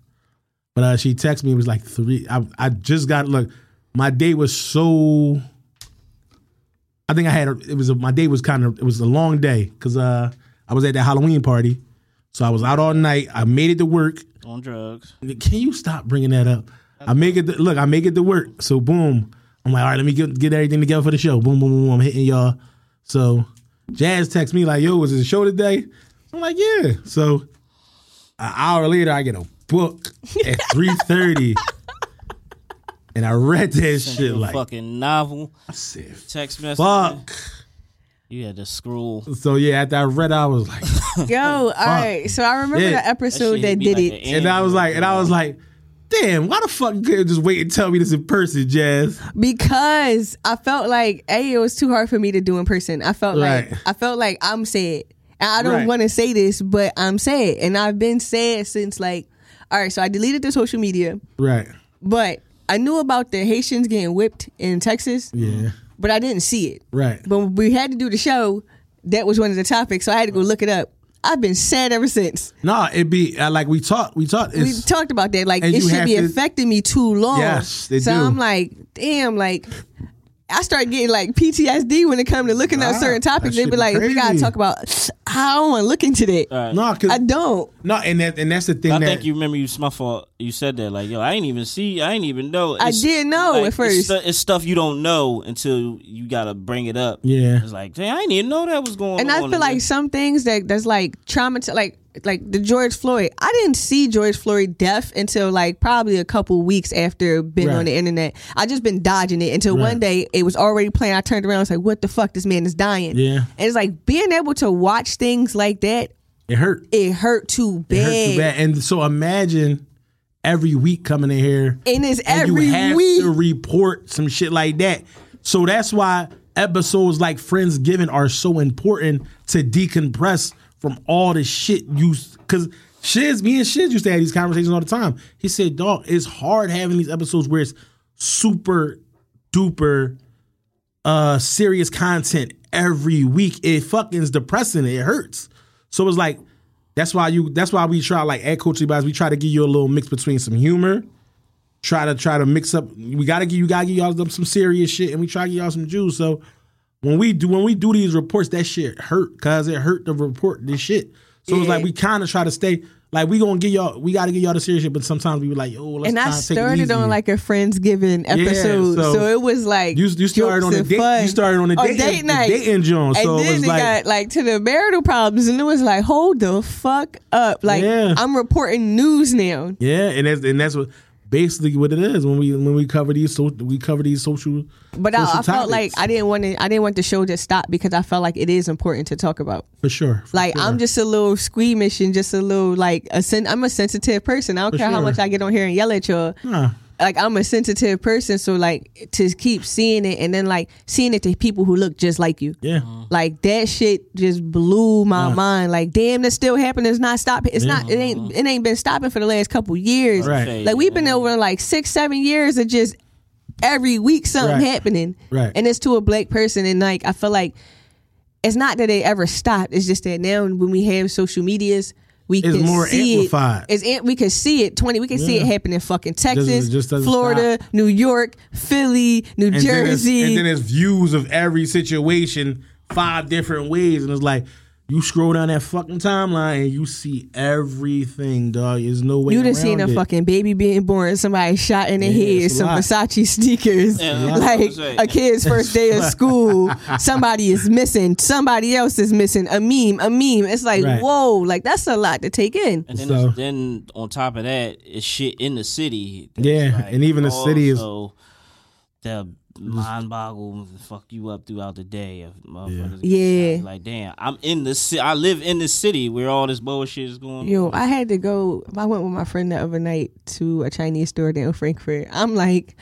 But uh, she texted me. It was like three. I I just got look. My day was so. I think I had it was a, my day was kind of it was a long day because uh I was at that Halloween party, so I was out all night. I made it to work. on drugs Can you stop bringing that up? I make it to, look. I make it to work. So boom, I'm like, all right, let me get get everything together for the show. Boom, boom, boom. I'm hitting y'all. So Jazz texts me like, yo, was it a show today? I'm like, yeah. So an hour later, I get a book at three thirty, and I read that shit a like, fucking novel I said, text message fuck. you had to scroll So yeah, after I read, I was like, yo, all right. So I remember Yeah. the episode shit that, did like it an and I was like, and I was like, damn, why the fuck you couldn't just wait and tell me this in person, Jazz? because I felt like hey, it was too hard for me to do in person. I felt Right. like I felt like I'm sad. And I don't Right. want to say this, but I'm sad, and I've been sad since like. All right, so I deleted the social media, Right. but I knew about the Haitians getting whipped in Texas, Yeah. but I didn't see it. Right. But we had to do the show, that was one of the topics, so I had to go look it up. I've been sad ever since. No, it be uh, like we talked. We talked. We talked about that. Like it should be to- affecting me too long. Yes, they so do. I'm like, damn, like I start getting like PTSD when it comes to looking at Wow, certain topics. that They be like, be we gotta talk about. How I don't want to look into that. All right. no, cause I don't. no, and that and that's the thing I that think you remember you. It's my fault. You said that like, yo, I ain't even see. I ain't even know. I didn't know like, at It's, first. stu- it's stuff you don't know until you gotta bring it up. Yeah. it's like, dang, I didn't even know that was going And on. And I feel like some things that that's like traumatized, like like the George Floyd. I didn't see George Floyd death until like probably a couple weeks after being Right. on the internet. I just been dodging it until Right. one day it was already playing. I turned around, and was like, "What the fuck? This man is dying." Yeah. and it's like being able to watch things like that. it hurt. It hurt too It bad. hurt too bad. And so imagine every week coming in here And it's and every you have week. to report some shit like that. So that's why episodes like Friendsgiving are so important to decompress from all the shit you because Shiz, me and Shiz used to have these conversations all the time. He said, dog, it's hard having these episodes where it's super duper uh serious content every week. It fucking is depressing. It hurts. So it's like that's why you that's why we try like at Coach Guys, we try to give you a little mix between some humor try to try to mix up. We gotta give you gotta give y'all some serious shit, and we try to give y'all some juice. So when we do when we do these reports, that shit hurt because it hurt to report this shit. So it's Yeah. like we kind of try to stay like we gonna get y'all, we got to get y'all the serious shit, but sometimes we be like, yo, let's and I it started on like a Friendsgiving episode, so so, it was like You, you started on the date. fun. You started on the On date, date night. dating John. So and it then it like, got like to the marital problems, and it was like, hold the fuck up! Like Yeah. I'm reporting news now. yeah, and that's and that's what basically what it is when we when we cover these so we cover these social. But I, social I felt like. I didn't want to. I didn't want the show to stop because I felt like it is important to talk about. for sure. for Like sure. I'm just a little squeamish and just a little like a sen- I'm a sensitive person. I don't For care how much I get on here and yell at y'all. Nah. Like I'm a sensitive person, so like to keep seeing it and then like seeing it to people who look just like you. Yeah. Uh-huh. Like that shit just blew my mind. Like damn, that's still happening. It's not stopping. It's not. It ain't. It ain't been stopping for the last couple years. Right. Like we've been over like six, seven years of just every week something Right. happening. Right. And it's to a black person, and like I feel like it's not that they ever stopped. It's just that now when we have social medias. We It's can more see amplified. It. It's we can see it. Twenty. We can see it Yeah. happen in fucking Texas, just Florida, New York, Philly, New and Jersey. it's, and then it's views of every situation five different ways, and it's like you scroll down that fucking timeline and you see everything, dog. There's no way. You done seen a it. fucking baby being born, somebody shot in the Yeah, head, some lot. Versace sneakers, Yeah, like a kid's first day of school. somebody is missing, somebody else is missing. A meme, a meme. It's like Right. whoa, like that's a lot to take in. And then, So- then on top of that, it's shit in the city. that's Yeah, and even the city is- also that mind boggle and fuck you up throughout the day. If motherfuckers get Yeah. like damn, I'm in the city. I live in the city where all this bullshit is going. Yo, on. I had to go. I went with my friend the other night to a Chinese store down in Frankford. I'm like,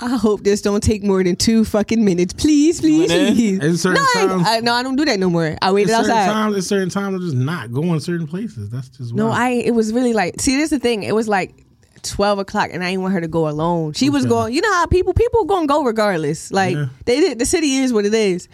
I hope this don't take more than two fucking minutes, please, please, in? please. At certain no, I, times- I, no, I don't do that no more. I waited outside. times, at certain times, I'm just not going certain places. That's just No, wild. I. It was really like. See, this is the thing. It was like twelve o'clock, and I didn't want her to go alone. She was Okay. going. You know how people people gonna go regardless. Like Yeah. they did. The city is what it is.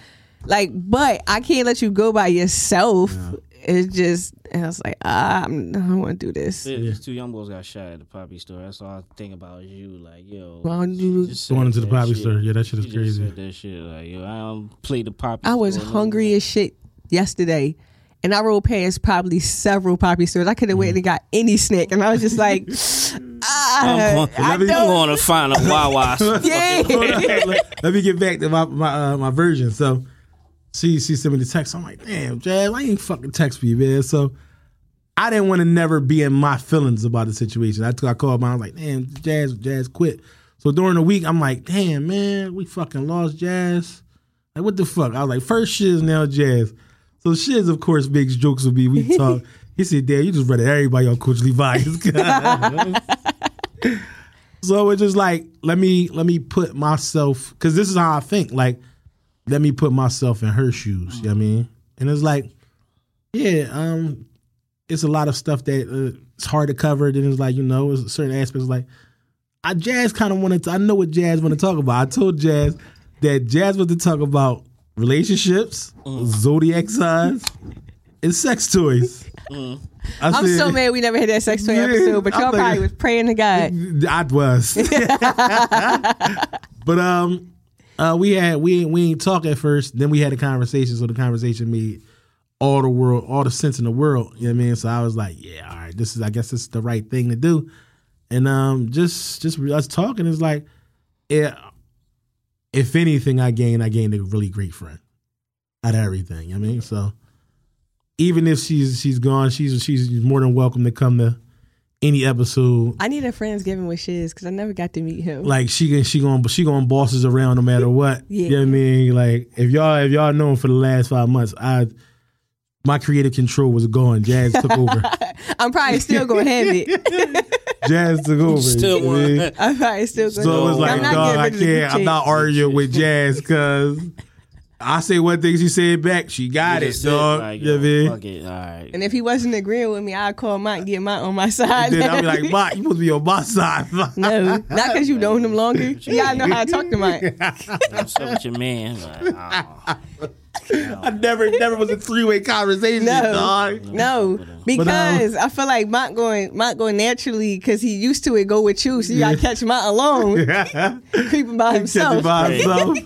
Like, but I can't let you go by yourself. It's just. And I was like, ah, I'm, I don't want to do this. Yeah, These two young boys got shot at the poppy store. That's all I think about is you. Like, yo, Why don't you- just Going said into the poppy shit. store. Yeah, that shit is You just crazy. said that shit. Like, yo, I don't play the poppy. I was store no hungry more. as shit yesterday. And I rode past probably several poppy stores. I could have went and got any snack, and I was just like, I'm, going, I Let me- don't- going to find a Wawa. Yeah. let, let me get back to my my, uh, my version. So she she sent me the text. I'm like, damn, Jazz, I ain't fucking text me, man. So I didn't want to never be in my feelings about the situation. I, I called my, I was like, damn, Jazz, Jazz quit. So during the week, I'm like, damn, man, we fucking lost Jazz. Like, what the fuck? I was like, first Shiz, now Jazz. So Shiz, of course, makes jokes with me. We talk. he said, damn, you just read everybody on Coach Levi's. So it's just like let me let me put myself because this is how I think. Like let me put myself in her shoes. You know what I mean? And it's like, yeah, um, it's a lot of stuff that uh, it's hard to cover. Then it's like you know, it's certain aspects like I Jazz kind of wanted. to I know what Jazz want to talk about. I told Jazz that Jazz wanted to talk about relationships, zodiac signs, and sex toys. I I'm said- so mad we never had that sex toy Yeah, episode, but y'all thinking- probably was praying to God. I was. but um uh we had we ain't we ain't talk at first, then we had a conversation, so the conversation made all the world all the sense in the world. You know what I mean? So I was like, yeah, all right, this is I guess this is the right thing to do. And um just just us talking is like yeah if anything I gained, I gained a really great friend out of everything. You know what I mean? So even if she's she's gone, she's she's more than welcome to come to any episode I need a Friendsgiving with Shiz because I never got to meet him. like she can she going she going bosses around no matter what. Yeah. You know what I mean? Like if y'all if y'all know for the last five months, I my creative control was gone. Jazz took over. I'm probably still gonna have it. Jazz took over. Still you know I mean? want. I'm probably still gonna. So it was I'm like, not dog, getting I rid of the can't. I'm not arguing with Jazz because I say one thing, she said back. She got it, just dog. like, you know yo. Fuck it. All right. And if he wasn't agreeing with me, I'd call Mike get Mike on my side. Then I'd be like, Mike, you supposed to be on my side. no, not because you've known him longer. You gotta know how to talk to Mike. What's up with your man? Like, oh. I never, never was a three way conversation, No. dog. No, because um, I feel like Mike going, Mike going naturally because he used to it. Go with you, so you gotta catch Mike alone, creeping by himself. by himself.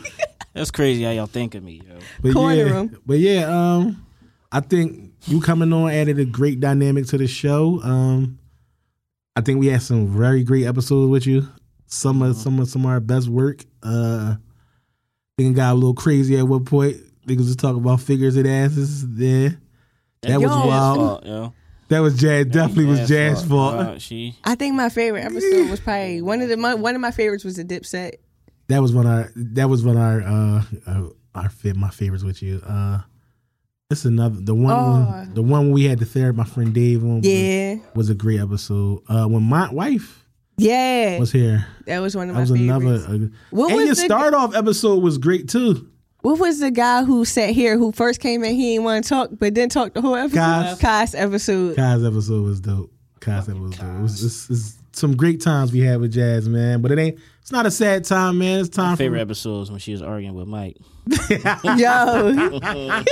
That's crazy how y'all think of me, yo. But Corner yeah, room. but yeah, um, I think you coming on added a great dynamic to the show. Um, I think we had some very great episodes with you. Some of some of some of our best work. Uh, I think it got a little crazy at one point. Niggas was talking about figures and asses. Yeah, that was wild. Fault, yo. That was Jazz. Definitely was Jazz's fault. Uh, she I think my favorite episode was probably one of the my, one of my favorites was the Dipset. That was one of our. That was one our. Uh, uh, our fit my favorites with you. Uh, this another the one. Oh. the one we had the therapy. My friend Dave on. was- Yeah, was a great episode. Uh, when my wife yeah, was here, that was one of that my was favorites. another. Uh, What and was your the- start off episode was great too. What was the guy who sat here who first came in? He didn't want to talk, but then talked the whole episode. Kaz episode. Kai's episode was dope. Kai's episode was dope. It was, it's, it's some great times we had with Jazz, man. But it ain't. It's not a sad time, man. It's time my favorite for episodes when she was arguing with Mike. Yo,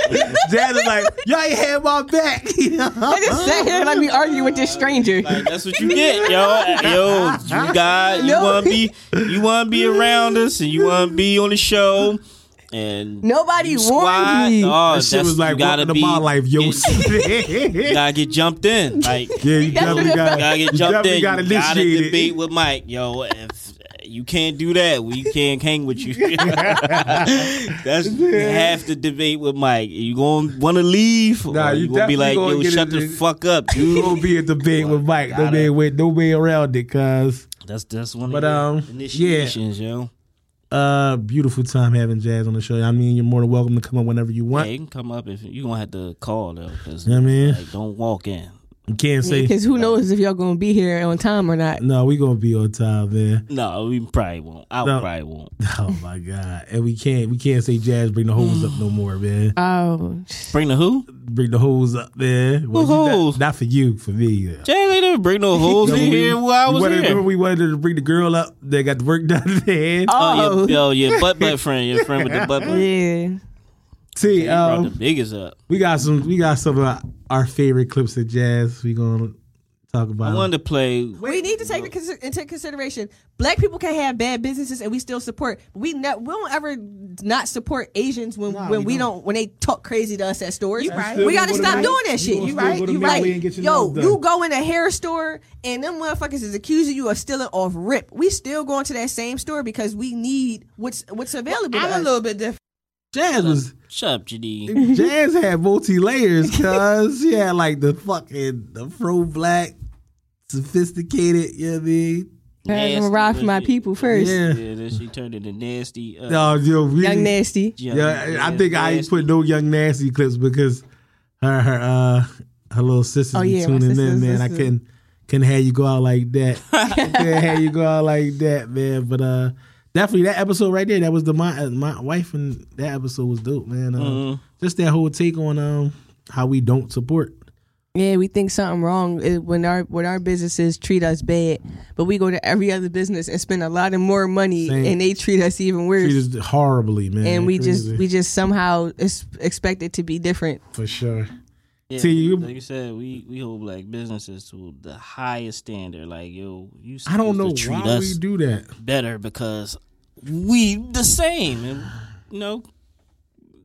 Jazz is like, y'all ain't had my back. I just sat here and let me argue with this stranger. Like that's what you get, yo. Yo, you got you No. want to be you want to be around us and you want to be on the show. And Nobody you warned squad, me. Oh, that that's, shit was like you gotta be, to my life, yo. You, you gotta get jumped in. Like yeah, you definitely you got gotta get you jumped definitely in. got you gotta initiated. debate with Mike, yo. If you can't do that, we can't hang with you. That's you have to debate with Mike. You gonna want to leave? Nah, or you you gonna be definitely like, gonna yo, shut it- the fuck up, You gonna be a debate with Mike. No Gotta- way, with no way around it, cause That's that's one of But, the um, initiations, yo. Uh, beautiful time having Jazz on the show. I mean, you're more than welcome to come up whenever you Yeah, want. you can come up if you gonna have to call though, because You know what I mean? like, don't walk in. You can't say Because who knows if y'all gonna be here on time or not? no. We gonna be on time, man. No, we probably won't. I No. probably won't. Oh my god, and we can't we can't say Jazz bring the hose up no more, man. Oh, Bring the who? Bring the hose up, man. Well, you- hose? Not, not for you, for me. Yeah. Jay ain't never bring no holes in we- here while I we was wanted, here. remember we wanted to bring the girl up. They got the work done in their hand. Oh, Oh. yeah, oh, yo, your butt butt friend, your friend with the butt butt. yeah. See, He brought um, the biggest up. we got some we got some of our, our favorite clips of Jazz. We gonna talk about. I wanted to play. We need to take it into consideration. Black people can have bad businesses and we still support. We ne- we don't ever not support Asians when, Nah, when we we don't. don't. when they talk crazy to us at stores. You right. We gotta stop gonna doing that shit. you You right. still You right. and get your Yo, you go in a hair store and them motherfuckers is accusing you of stealing off rip. We still going to that same store because we need what's what's available. to I'm a us. little bit different. Jazz was Shut up, GD. Jazz had multi layers because she had like the fucking the fro black, sophisticated. You know what I mean? I'm gonna ride for my she- people first. Yeah. Yeah, then she turned into nasty. Uh, No, yo, really, Young nasty. young- Yeah, I think I ain't nasty. put no young nasty clips because her her uh her little sister Oh, be yeah, my tuning in, sisters man. I listen. couldn't couldn't have you go out like that. couldn't have you go out like that, man. But uh definitely that episode right there, that was the my my wife and that episode was dope, man. Uh, Mhm. Just that whole take on um how we don't support. Yeah, we think something wrong eh, when our when our businesses treat us bad, but we go to every other business and spend a lot of more money, Same. and they treat us even worse. Treat us horribly, man. and we just we just somehow es- expect it to be different. for sure. Yeah, See, you- like you said, we we hold black businesses to the highest standard. Like yo, you I don't know to treat why us we do that. better because we the same, and you know,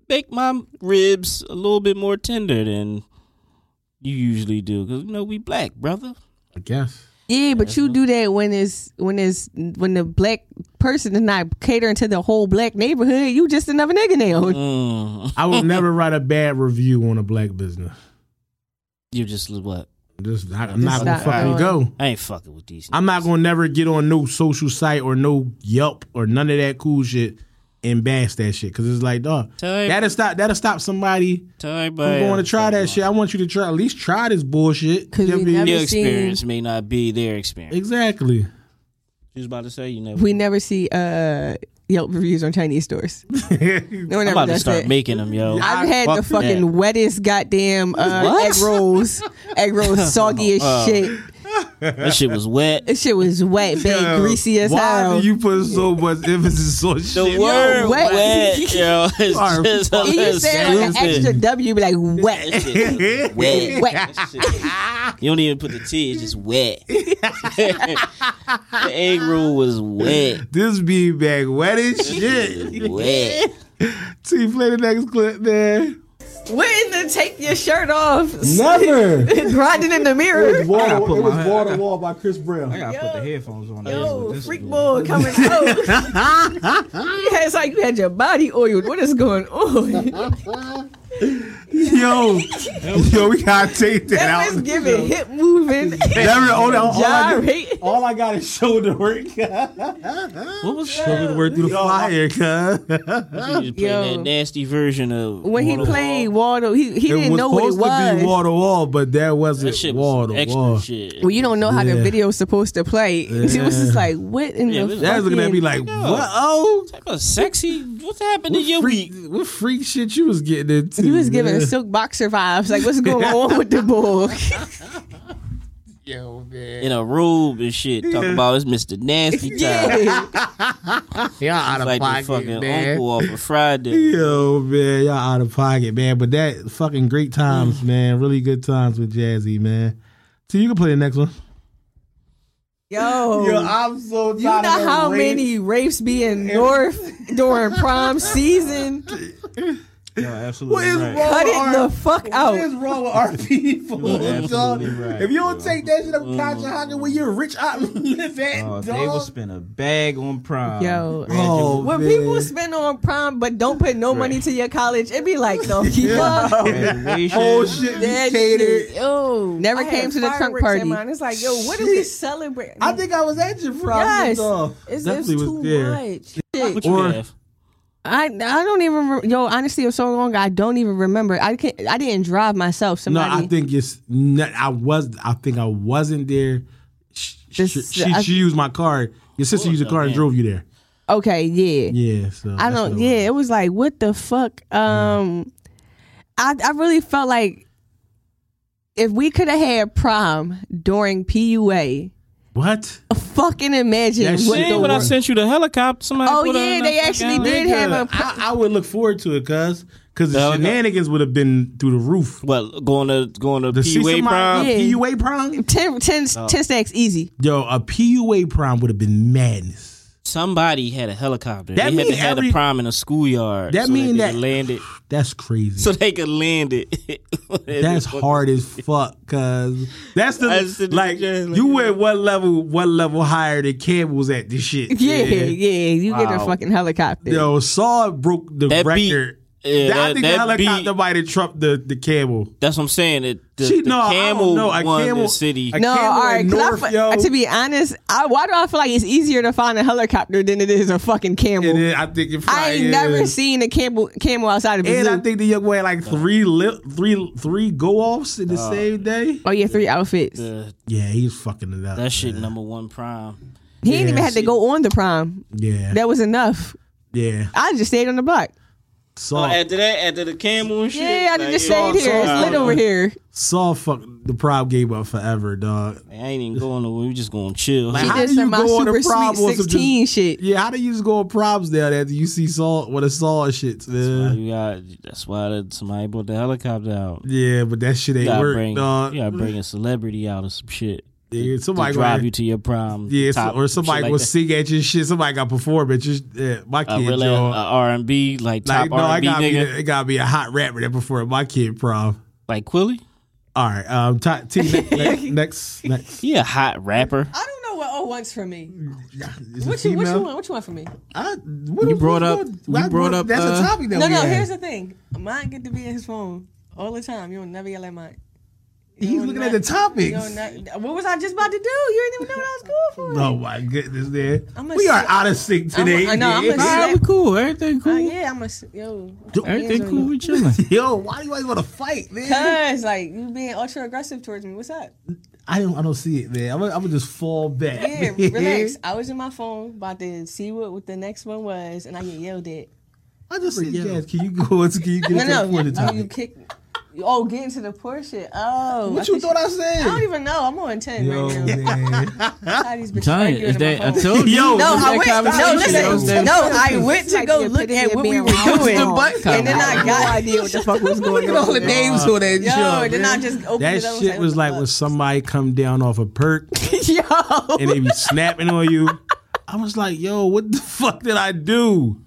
make my ribs a little bit more tender than you usually do because you know we black, brother. I guess. Yeah, but you do that when it's when it's when the black person is not catering to the whole black neighborhood. You just another nigga now. Mm. I would never write a bad review on a black business. You just what? Just I, I'm Just not gonna stop fucking going. go. I ain't fucking with these. I'm not gonna never get on no social site or no Yelp or none of that cool shit and bash that shit because it's like, dog, that'll stop. That'll stop somebody Tell from going to try that shit. I want you to try at least try this bullshit. 'Cause You know we what I mean? never- Your seen- experience may not be their experience. exactly. You was about to say you never. We never see uh Yelp reviews on Chinese stores. No one I'm ever about to does start that. making them, yo. I've had the Fuck fucking that. wettest goddamn uh, What? egg rolls. Egg rolls soggy as Uh, shit. That shit was wet. This shit was wet, bad, Yo, greasy as Why hell. do you put so much emphasis on The shit? The word wet. wet, yo. It's Are just fucking you hilarious. say like an extra W, be like That wet. shit wet. Wet. That shit- You don't even put the T, it's just wet. the egg roll was wet. This be bag wet as shit. wet. T, play the next clip, man. When to take your shirt off? Never. Grinding in the mirror. It was Wall, I gotta it was Wall I to Wall by Chris Brown. I gotta put the headphones on. Yo, This freak good. boy coming out. yeah, it's like you had your body oiled. What is going on? Yo, yo, we gotta take that That out. was giving hip moving. Never, all, all, all, I, Gyrate. all I got is shoulder work. What was shoulder work through the fire, cuz. You just Yo. playing that nasty version of When he played Wall. Waldo, he, he It didn't know what it supposed to was. be wall to wall, but that That wasn't shit wall was to extra wall. shit. Well, you don't know how the Yeah. video's supposed to play. It was just like, what in Yeah, the it was- That was looking at me fucking- like, what? Oh, Type of sexy. What's happened to what your freak, week? what freak shit you was getting into? He was giving man? silk boxer vibes. Like, what's going on with the book? Yo, man. In a robe and shit. Talk about it's Mr. Nasty time. yeah. Y'all out of Like the fucking man. uncle off of Friday. Yo, man, y'all out of pocket, man. But that fucking great times, mm. man. Really good times with Jazzy, man. So you can play the next one. Yo. Yo, I'm so tired. you know how many rapes be in North during prom season? Yo, absolutely What is right. wrong Cut with it our- the fuck What out. is wrong with our people? absolutely dog? right, If you don't yo. take that shit up, mm. Conscious where you're rich, I live at, Oh, dog. they will spend a bag on prom. Yo. Oh, When man. people spend on prom but don't put no money to your college, it be like the fuck. Graduation. whole shit be That catered. shit, Yo, never I came to the trunk party. mine. It's like, yo, what are we celebrating? I think I was at your prom. Yes. it's, it's too was there. much. What you Or- have? I I don't even re- yo honestly it was so long I don't even remember. I can I didn't drive myself. No, I think it's. Not, I was. I think I wasn't there. She, This- she, she, I- she used my car. Your sister used your car and drove you there. okay yeah. Yeah. So I that's don't. Yeah, it it was like what the fuck. Um, I I really felt like if we could have had prom during PUA, was. What? fucking imagine That what shit the when I world- sent you the helicopter, somebody Oh, yeah, they actually fucking- did have a- I, I would look forward to it, cuz because the The shenanigans would have been through the roof. What going to going to To PUA somebody prom? Yeah. PUA prom, 10, 10, Oh. 10 stacks easy. yo, a PUA prom would have been madness. Somebody had a helicopter. That they had mean to have every- the prom in a schoolyard. That so mean they that- could land it. That's crazy. So they could land it. that's hard as fuck, cause that's the That's the- like yeah, like- you went one level one level higher than Campbell's at this shit. Yeah, man. yeah. You get a fucking helicopter. Yo, Saw broke the That beat- record. yeah, I that- think the that helicopter beat- might have trumped the the Camel. That's what I'm saying. It, the, She- the no, I don't camel know. A won camel- the city. a- no, Camel all right. in 'cause I North, fe- yo. to be honest, I, why do I feel like it's easier to find a helicopter than it is a fucking camel? And then I think it I ain't is. never seen a camel camel outside of a And zoo. I think the young boy had like three li- three three go offs in the Uh, same day. oh yeah, three outfits. The- Yeah, he's fucking it up. that shit number one prime. he ain't yeah, even had to go on the prime. Yeah, That was enough. yeah. I just stayed on the block. Saw after that, after the camel and shit. Yeah, I like, just yeah, stayed here. It's lit over here. Saw fuck the prom game up forever, dog. I ain't even going nowhere. We just gonna chill. Like, She how did do you some my go on a super prom sweet on some sixteen shit. Yeah, how do you just go on proms down after you see Saw what a Saw shit? Why Man? you got, that's why that somebody brought the helicopter out. Yeah, but that shit ain't gotta work, bring, dog. you gotta bring a celebrity out of some shit. Yeah, to somebody drive gonna- you to your prom. Yeah, top, or somebody shit gonna like that. sing at your shit. Somebody got perform at your yeah, my a kid. really Joe. R and B like top like no, R I and B gotta be nigga it gotta be a hot rapper that perform at my kid prom. like Quilly. All right, um, T, T next, next, next, next. He a hot rapper. I don't know what O wants from me. What you, what you want? What you want from me? I, what, You brought up- what- you brought up, That's uh, a topic that No, we no. had. Here's the thing. Mine get to be in his phone all the time. You don't never yell at mine. You He's looking not- at the you topics. don't what was I just about to do? You didn't even know what I was going for. Oh my goodness, man. I'm We are s- out of sync I'm a- today. I know, I'm a man. Nah, we cool. Everything cool. Uh, yeah, I'm a s- yo. Everything hands on cool. We chilling. Yo, why do you always want to fight, man? Cause like you being ultra aggressive towards me. What's up? I don't, I don't see it, man. I'm gonna, I'm gonna just fall back. Yeah, relax. I was in my phone about to see what, what the next one was, and I get yelled at. I just said, yes. Can you go? into- Can you get No, into no, the point of you, you topic? kick. Oh, get into the poor shit. Oh, What you think thought I said? I don't even know. I'm on ten Yo, right now. man. How these bitches Telling you, arguing is in that I told you? Yo, No, I went. No, conversation that was listen. No, I went to go look at what we were doing, and then I got no idea what the fuck was going on. Look at all the names on that Yo, jump, then. I just opened That it up. and shit was like when somebody come down off a perk yo. and they be snapping on you. I was like, yo, what the fuck did I do?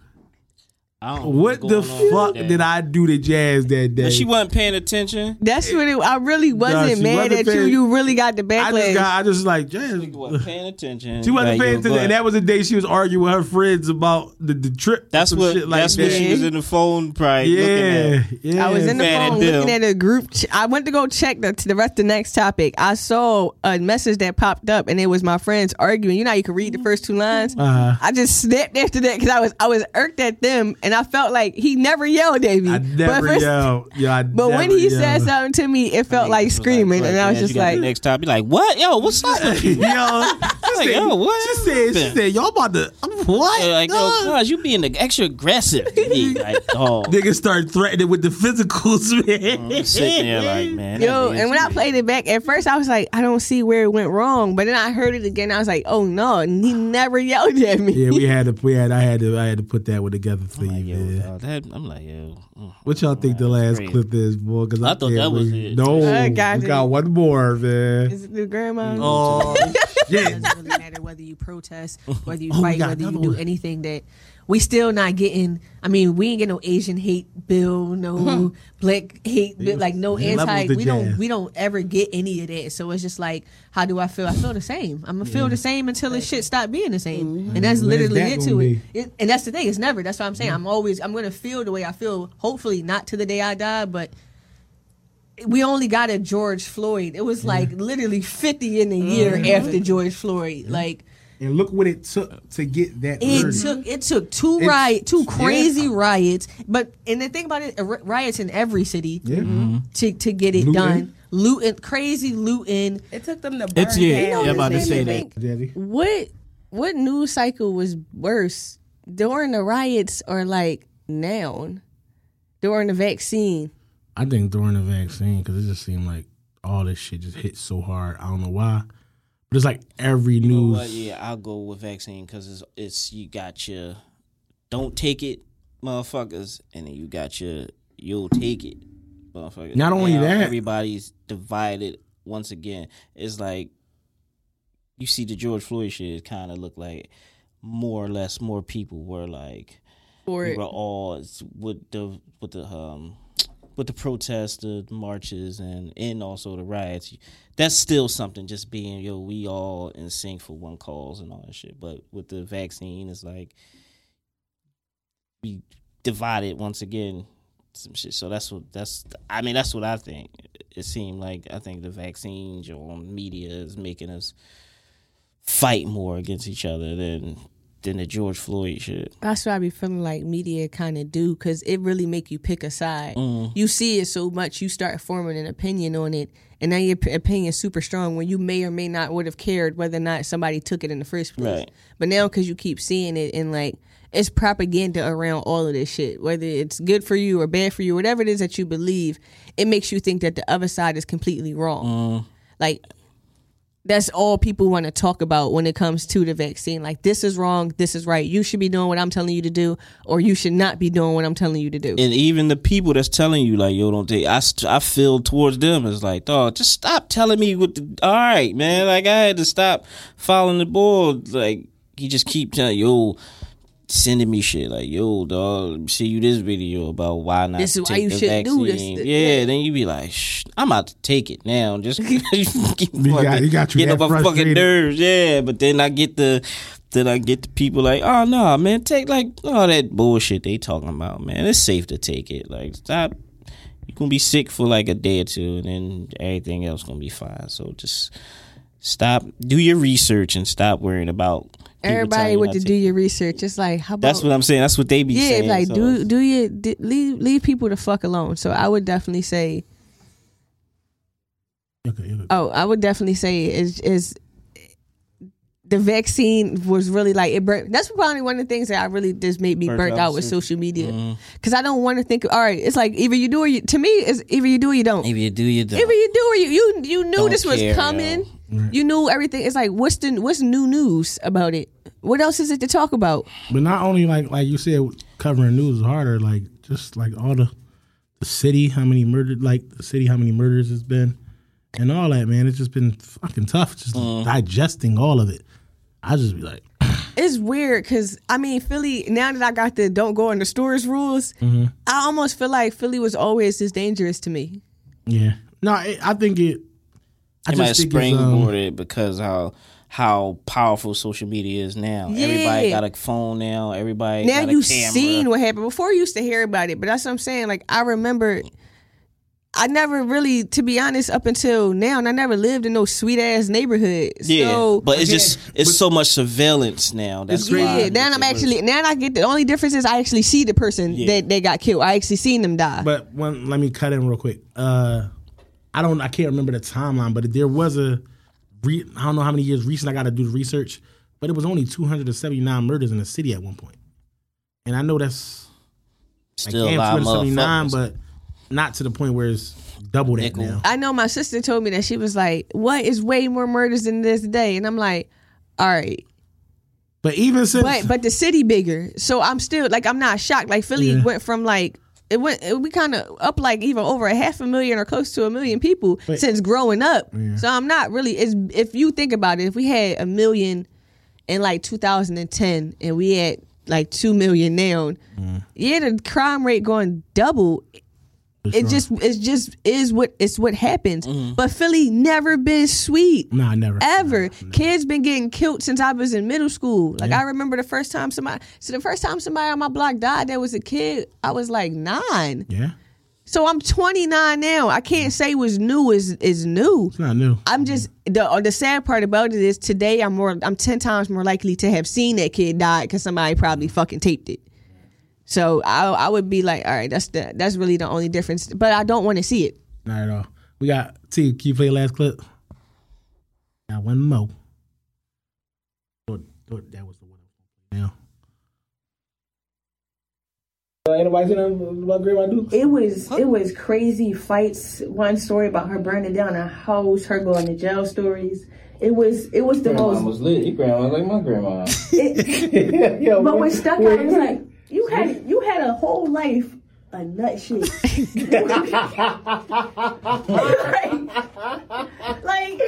I don't know What the going on with fuck did I do to Jazz that day? But she wasn't paying attention. That's what it, I really wasn't she mad wasn't at you. paying- You really got the I backlash. just got, I just like Jazz. She wasn't paying attention. She wasn't Like, paying yo, attention. but And that was the day she was arguing with her friends about the, the trip. That's some what. shit like that's that. what she was in the phone, probably looking Yeah, at. yeah. I was in the Mad at phone them. looking at a group. Ch- I went to go check the, the rest of the next topic. I saw a message that popped up, and it was my friends arguing. You know, how you can read the first two lines. Uh-huh. I just snapped after that because I was I was irked at them, and I felt like he never yelled at me. I But never first- yelled. Yeah, I But when never he said something to me, it felt like Niggas was screaming, and I was just you the like, next time, be like, what? Yo, what's up? yo, she Like, said, yo, what She said, she happened? said, y'all about to what? Yeah, like, yo, Nah. cuz you being extra aggressive. to. Like, dog. Niggas start threatening with the physicals, man. I'm sitting there like, man. Yo, and when I played it back, at first I was like, I don't see where it went wrong. But then I heard it again. I was like, oh no, and he never yelled at me. yeah, we had to, we had, I had to, I had to put that one together for Like, you, yo, man. dog, that, I'm like, yo. mm. What y'all think the last crazy. clip is, boy? Because I thought that was it. No, I got we it. got one more, man. Is it the grandma? Oh shit! Doesn't matter whether you protest, whether you Oh, fight, whether you do one. anything that we still not getting. I mean, we ain't get no Asian hate bill, no black hate bill, like no anti. to We don't we don't ever get any of that. So it's just like, how do I feel? I feel the same. I'm gonna feel the same until this shit stop being the same, and that's literally that it gonna it. it. And that's the thing. It's never. That's what I'm saying. I'm always. I'm gonna feel the way I feel. Hopefully, not to the day I die, but we only got a George Floyd. It was like literally 50 in a year mm-hmm. after George Floyd. Like And look what it took to get that. it verdict. took it took two It's- riot, two yeah. crazy riots. But and the thing about it, riots in every city Yeah. Mm-hmm. to to get it Looting. done. Looting, crazy looting. It took them to burn It's yeah. down Yeah, I'm about to say that. Daddy. What what news cycle was worse during the riots or like now during the vaccine? I think during the vaccine because it just seemed like all this shit just hit so hard. I don't know why, but it's like every You know news. what? Yeah, I'll go with vaccine because it's it's you got your don't take it, motherfuckers, and then you got your you'll take it, motherfuckers. Not only Now that- everybody's divided once again. It's like you see the George Floyd shit kind of look like more or less more people were like For we it. were all with the with the um with the protests, the marches, and and also the riots. That's still something. Just being yo, we all in sync for one cause and all that shit. But with the vaccine, it's like we divided once again. Some shit. So that's what that's. I mean, that's what I think. It seemed like I think the vaccines on media is making us fight more against each other than than the George Floyd shit. That's what I be feeling like media kind of do because it really make you pick a side. Mm-hmm. You see it so much, you start forming an opinion on it, and now your p- opinion is super strong when you may or may not would have cared whether or not somebody took it in the first place. Right. But now because you keep seeing it and like it's propaganda around all of this shit, whether it's good for you or bad for you, whatever it is that you believe, it makes you think that the other side is completely wrong. Mm-hmm. Like that's all people want to talk about when it comes to the vaccine. Like this is wrong, this is right. You should be doing what I'm telling you to do, or you should not be doing what I'm telling you to do. and even the people that's telling you like yo don't take I, I feel towards them is like dog just stop telling me what the all right man like I had to stop following the board like he just keep telling yo sending me shit like yo dog see you this video about why not This is why you the shouldn't do this. vaccine. yeah then you be like Shh, I'm about to take it now just keep got- he got you get that on my fucking nerves yeah but then I get the then I get the people like, oh no, man, take like all that bullshit they talking about, man. It's safe to take it. Like, stop. You're gonna be sick for like a day or two, and then everything else gonna be fine. So just stop. Do your research and stop worrying about. People telling Everybody would to to- do your research. It's like how about That's what I'm saying. That's what they be yeah, saying. Yeah, like so- do do your d- leave leave people the fuck alone. So I would definitely say, Okay, okay. oh, I would definitely say is is the vaccine was really like it burnt. That's probably one of the things that I really just made me Burnt burnt out out with soon. social media mm-hmm. because I don't want to think. All right, it's like either you do or you. To me, it's either you do or you don't. Maybe you do, you don't. Either you do or you you you knew Don't this was care, coming. yo. You knew everything. It's like what's the what's new news about it? What else is it to talk about? But not only like like you said, covering news is harder. Like just like all the the city, how many murdered, like the city, how many murders it's been, and all that. Man, it's just been fucking tough. Just Mm. digesting all of it. I just be like, it's weird because I mean Philly. Now that I got the don't go in the stores rules, Mm-hmm. I almost feel like Philly was always this dangerous to me. Yeah. No, I, I think it. I might have just think um, springboarded it because how how powerful social media is now. Everybody got a phone now. Everybody now got a you camera. seen what happened before. You used to hear about it, but that's what I'm saying. Like I remember, I never really, to be honest, up until now, and I never lived in no sweet ass neighborhood. Yeah, so, but it's just it's so much surveillance now. That's It's why yeah. Now I'm actually now I get the only difference is I actually see the person Yeah. that they got killed. I actually seen them die. But when let me cut in real quick. Uh, I don't. I can't remember the timeline, but there was a. Re, I don't know how many years recent. I got to do the research, but it was only 279 murders in the city at one point, and I know that's still like, a damn, lot 279, but not to the point where it's double that Nickel. now. I know my sister told me that she was like, "What is way more murders than this day?" And I'm like, "All right." But even since, But but the city bigger, so I'm still like I'm not shocked. Like Philly Yeah. went from like it went it, we kind of up like even over a half a million or close to a million people But- since growing up. So I'm not really. It's, if you think about it, if we had a million in like 2010 and we had like two million now, Mm. yeah, the crime rate going double. It just it's just is what it's what happens. Mm-hmm. But Philly never been sweet nah, never ever. Kids been getting killed since I was in middle school. Like I remember the first time somebody. So the first time somebody on my block died, there was a kid. I was like nine. Yeah, So I'm 29 now. I can't say was new is is new. it's not new. I'm just the uh, the sad part about it is today I'm more I'm ten times more likely to have seen that kid die because somebody probably fucking taped it. So I I would be like, all right, that's the that's really the only difference. But I don't want to see it. Not at all. We got T. Can you play the last clip? Got one more. Thought- thought that was the one. Now. Uh, anybody seen that about Grandma Dukes? It was it was crazy fights. One story about her burning down a house, her going to jail stories. It was it was the Grandma most. was lit. Your grandma like my grandma. It, but what stuck out was like you had you had a whole life a nut shit. like, like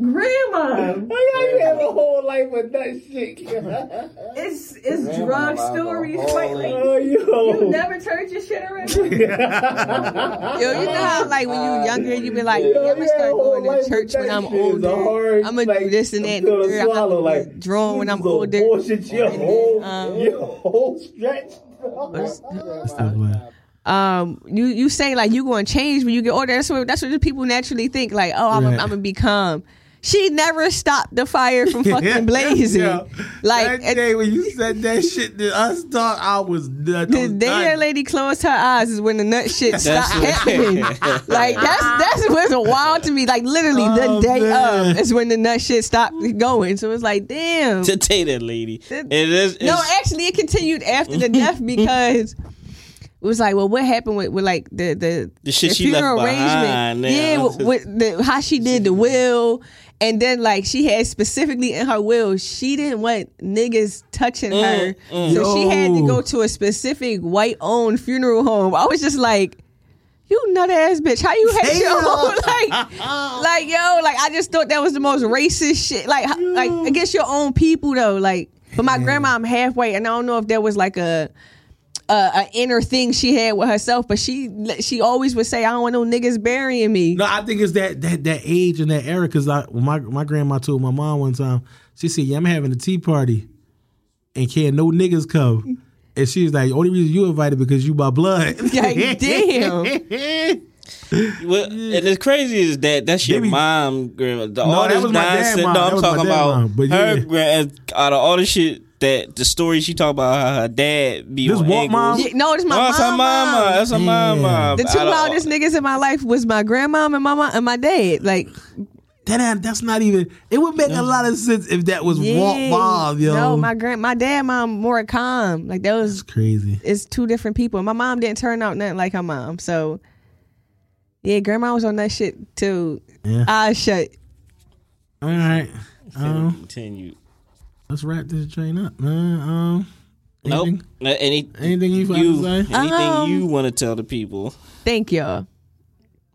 grandma, you have a whole life with that shit. it's it's drug stories. Like, like Oh, yo. you never turned your shit around. Yo, you know how like when you younger, you be like, yeah, I'm gonna start going to church when I'm older. I'm gonna do this and that. and the third. I'm gonna like drawing when I'm older. Bullshit your whole, Um, your whole stretch. Um, you you say like you going to change when you get older. That's what that's what people naturally think. Like, oh, I'm Right. I'm gonna be calm. She never stopped the fire from fucking blazing. Yeah. Like that day when you said that shit to us, dog, I was done. the day that lady closed her eyes is when the nut shit stopped happening. like that's that's what's wild to me. Like literally Oh, the day man. of is when the nut shit stopped going. So it's like damn. to tell that lady. It is. No, actually, it continued after the death because it was like, well, what happened with, with like the the, The shit she left behind, Yeah, yeah. with, with the how she did the will, and then like she had specifically in her will, she didn't want niggas touching mm, her, mm. so she had to go to a specific white owned funeral home. I was just like. You nut ass bitch! How you hate your own like, like yo, like I just thought that was the most racist shit. Like, how- like against your own people though. Like, but my grandma, I'm half white, and I don't know if there was like a, a a inner thing she had with herself, but she she always would say, "I don't want no niggas burying me." No, I think it's that that that age and that era. Because I, my my grandma told my mom one time, she said, "Yeah, I'm having a tea party, and can't no niggas come." And she was like, "Only reason you invited because you my blood." Like, damn. Well, and it's crazy is that that's your be- mom, grandma. The, No, all that this was my dad mom. No, That I'm talking about mom, but her yeah. grand. Out of all the shit that the story she talk about how her dad be This on walk mom? Yeah, no, it's my Oh, mom. that's her mama. That's her Yeah. mama. The two Out loudest niggas in my life was my grandmom and my mom and my dad. Like, that that's not even. It would make a lot of sense if that was yeah. Walt mom, yo. No, my grand, my dad, mom more calm. Like that was It's crazy. it's two different people. My mom didn't turn out nothing like her mom. So yeah, grandma was on that shit too. Yeah. Eyes shut. All right. Um, Continue. Let's wrap this train up, man. Um, Nope. anything, Uh, Any anything you you to say? anything Um, you want to tell the people? Thank y'all.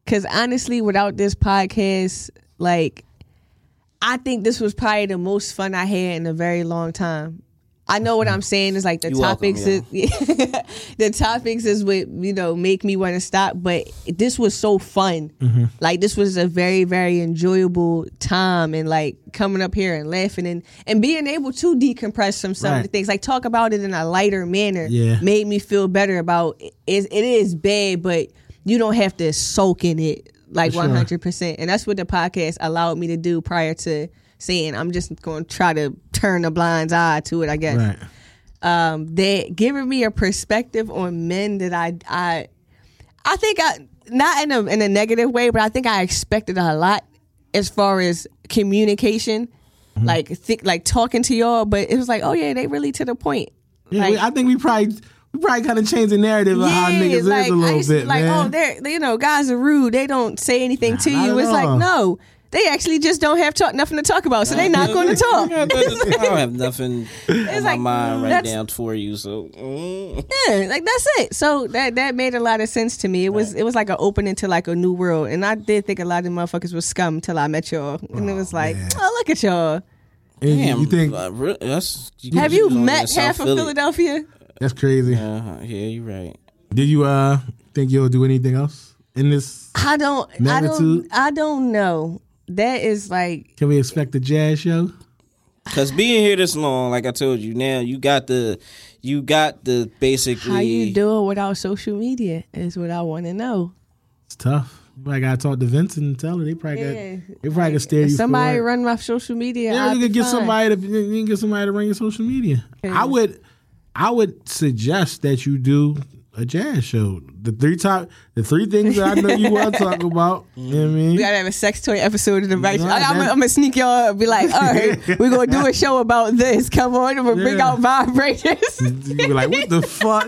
Cause honestly, without this podcast, like I think this was probably the most fun I had in a very long time. I know what mm. I'm saying is like the You're welcome, topics is the topics is what you know make me want to stop, but this was so fun. Mm-hmm. Like this was a very very enjoyable time and like coming up here and laughing and and being able to decompress from some of the things like talk about it in a lighter manner Yeah. made me feel better about it, it is bad, but you don't have to soak in it like one hundred percent. And that's what the podcast allowed me to do prior to saying I'm just going to try to turn a blind eye to it. I guess Right. um, they giving me a perspective on men that I I I think I not in a in a negative way, but I think I expected a lot as far as communication, Mm-hmm. like like talking to y'all. But it was like, oh yeah, they really to the point. Yeah, Like- we, I think we probably we probably kind of changed the narrative of how niggas like, is a little bit, like, man. oh, they're they, you know, guys are rude. They don't say anything to you. It's all. like no, they actually just don't have talk nothing to talk about, so they're not going to talk. I don't have nothing on my mind right now for you. So mm. Yeah, like that's it. So that that made a lot of sense to me. It was it was like an opening to like a new world, and I did think a lot of motherfuckers was scum till I met y'all, and it was like, man. oh look at y'all. And damn, you think uh, re- that's, you Have you met South half of Philadelphia? that's crazy? Uh-huh, yeah, you're right. Did you uh think you'll do anything else in this? I don't. I don't. I don't know. That is like Can we expect a jazz show? Cause being here this long, like I told you, now you got the, you got the basically. how you doing without social media is what I want to know. It's tough. I gotta talk to Vincent and tell her they probably Yeah. got they probably can stare If you. somebody for it. run my social media. Yeah, I'll you could get fine. somebody to you can get somebody to run your social media. I would I would suggest that you do a jazz show. The three top the three things that I know you want to talk about. You know what I mm-hmm. mean? We gotta have a sex toy episode of the right. Nah, I, am gonna sneak y'all and be like, all right, we're gonna do a show about this. Come on, we'll bring Yeah. out vibrators. you be like, what the fuck?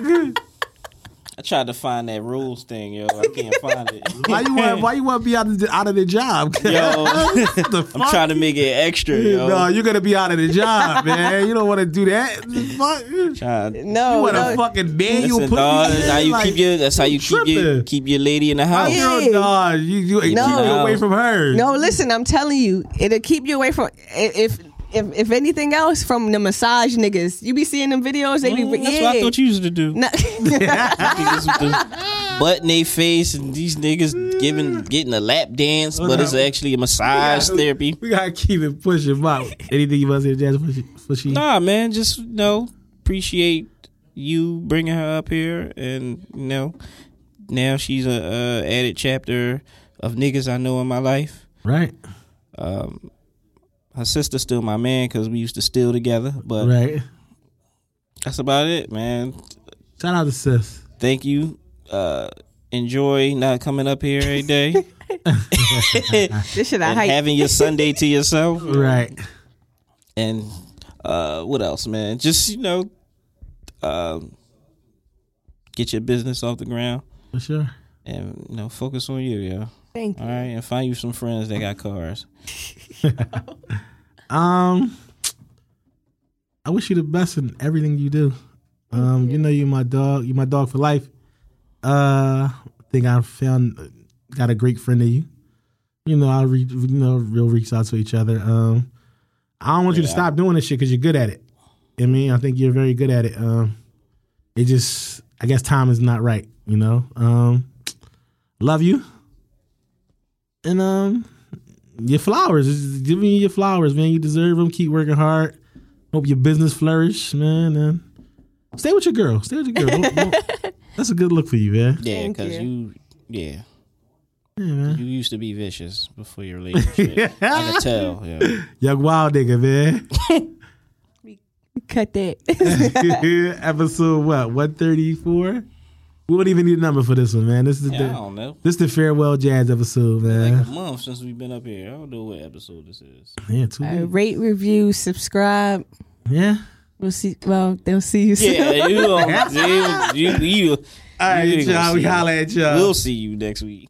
I tried to find that rules thing, yo. I can't find it. Why you want why you want to be out of the, out of the job? Yo, the I'm trying to make it extra, yo. No, you're gonna be out of the job, man. You don't want to do that. Fuck. You no, want no. a fucking manual Listen, put dog, me that's how you like, keep your. That's how you keep your keep your lady in the house. yeah. Girl, dog, you you, you No. keep you away from her. No, listen, I'm telling you, it'll keep you away from if if if anything else from the massage niggas. You be seeing them videos, they be Mm, That's yeah. what I thought you used to do. No- Niggas with the butt in their face and these niggas giving getting a lap dance, but it's actually a massage therapy. We gotta keep it pushing out. Anything you want to say, Jazz? For she. Nah, man, just you know, appreciate you bringing her up here, and you know, now she's a, uh added chapter of niggas I know in my life. Right, Um, her sister's still my man because we used to steal together, but right. that's about it, man. Shout out to sis. Thank you. Uh, enjoy not coming up here every day this shit I and hype. having your Sunday to yourself. Right. And uh, what else, man? Just you know, um, get your business off the ground For sure. and you know focus on you, yo. Thank you. All right, and find you some friends that got cars. Um, I wish you the best in everything you do. Um, you know you're my dog. You're my dog for life. Uh, I think I found got a great friend of you. You know, I'll re, you know we'll reach out to each other. Um, I don't want you to stop doing this shit because you're good at it. I mean, I think you're very good at it. Um, it just, I guess, time is not right. You know. Um, love you. And um, your flowers. Just give me your flowers, man. You deserve them. Keep working hard. Hope your business flourish, man. And stay with your girl. Stay with your girl. Don't- don't- that's a good look for you, man. Yeah, because you. you. yeah, Yeah, you used to be vicious before your relationship. I can tell. Yeah. Young wild nigga, man. Cut that. Episode what? One thirty four. We won't even need a number for this one, man. This is yeah, I the don't know. this the farewell jazz episode, man. Like a month since we've been up here. I don't know what episode this is. Yeah, two Uh, rate, review, subscribe. Yeah. We'll see. Well, they'll see you soon. Yeah, you, um, you, you, you, All right, you y'all. We see it. holla at y'all. We'll see you next week.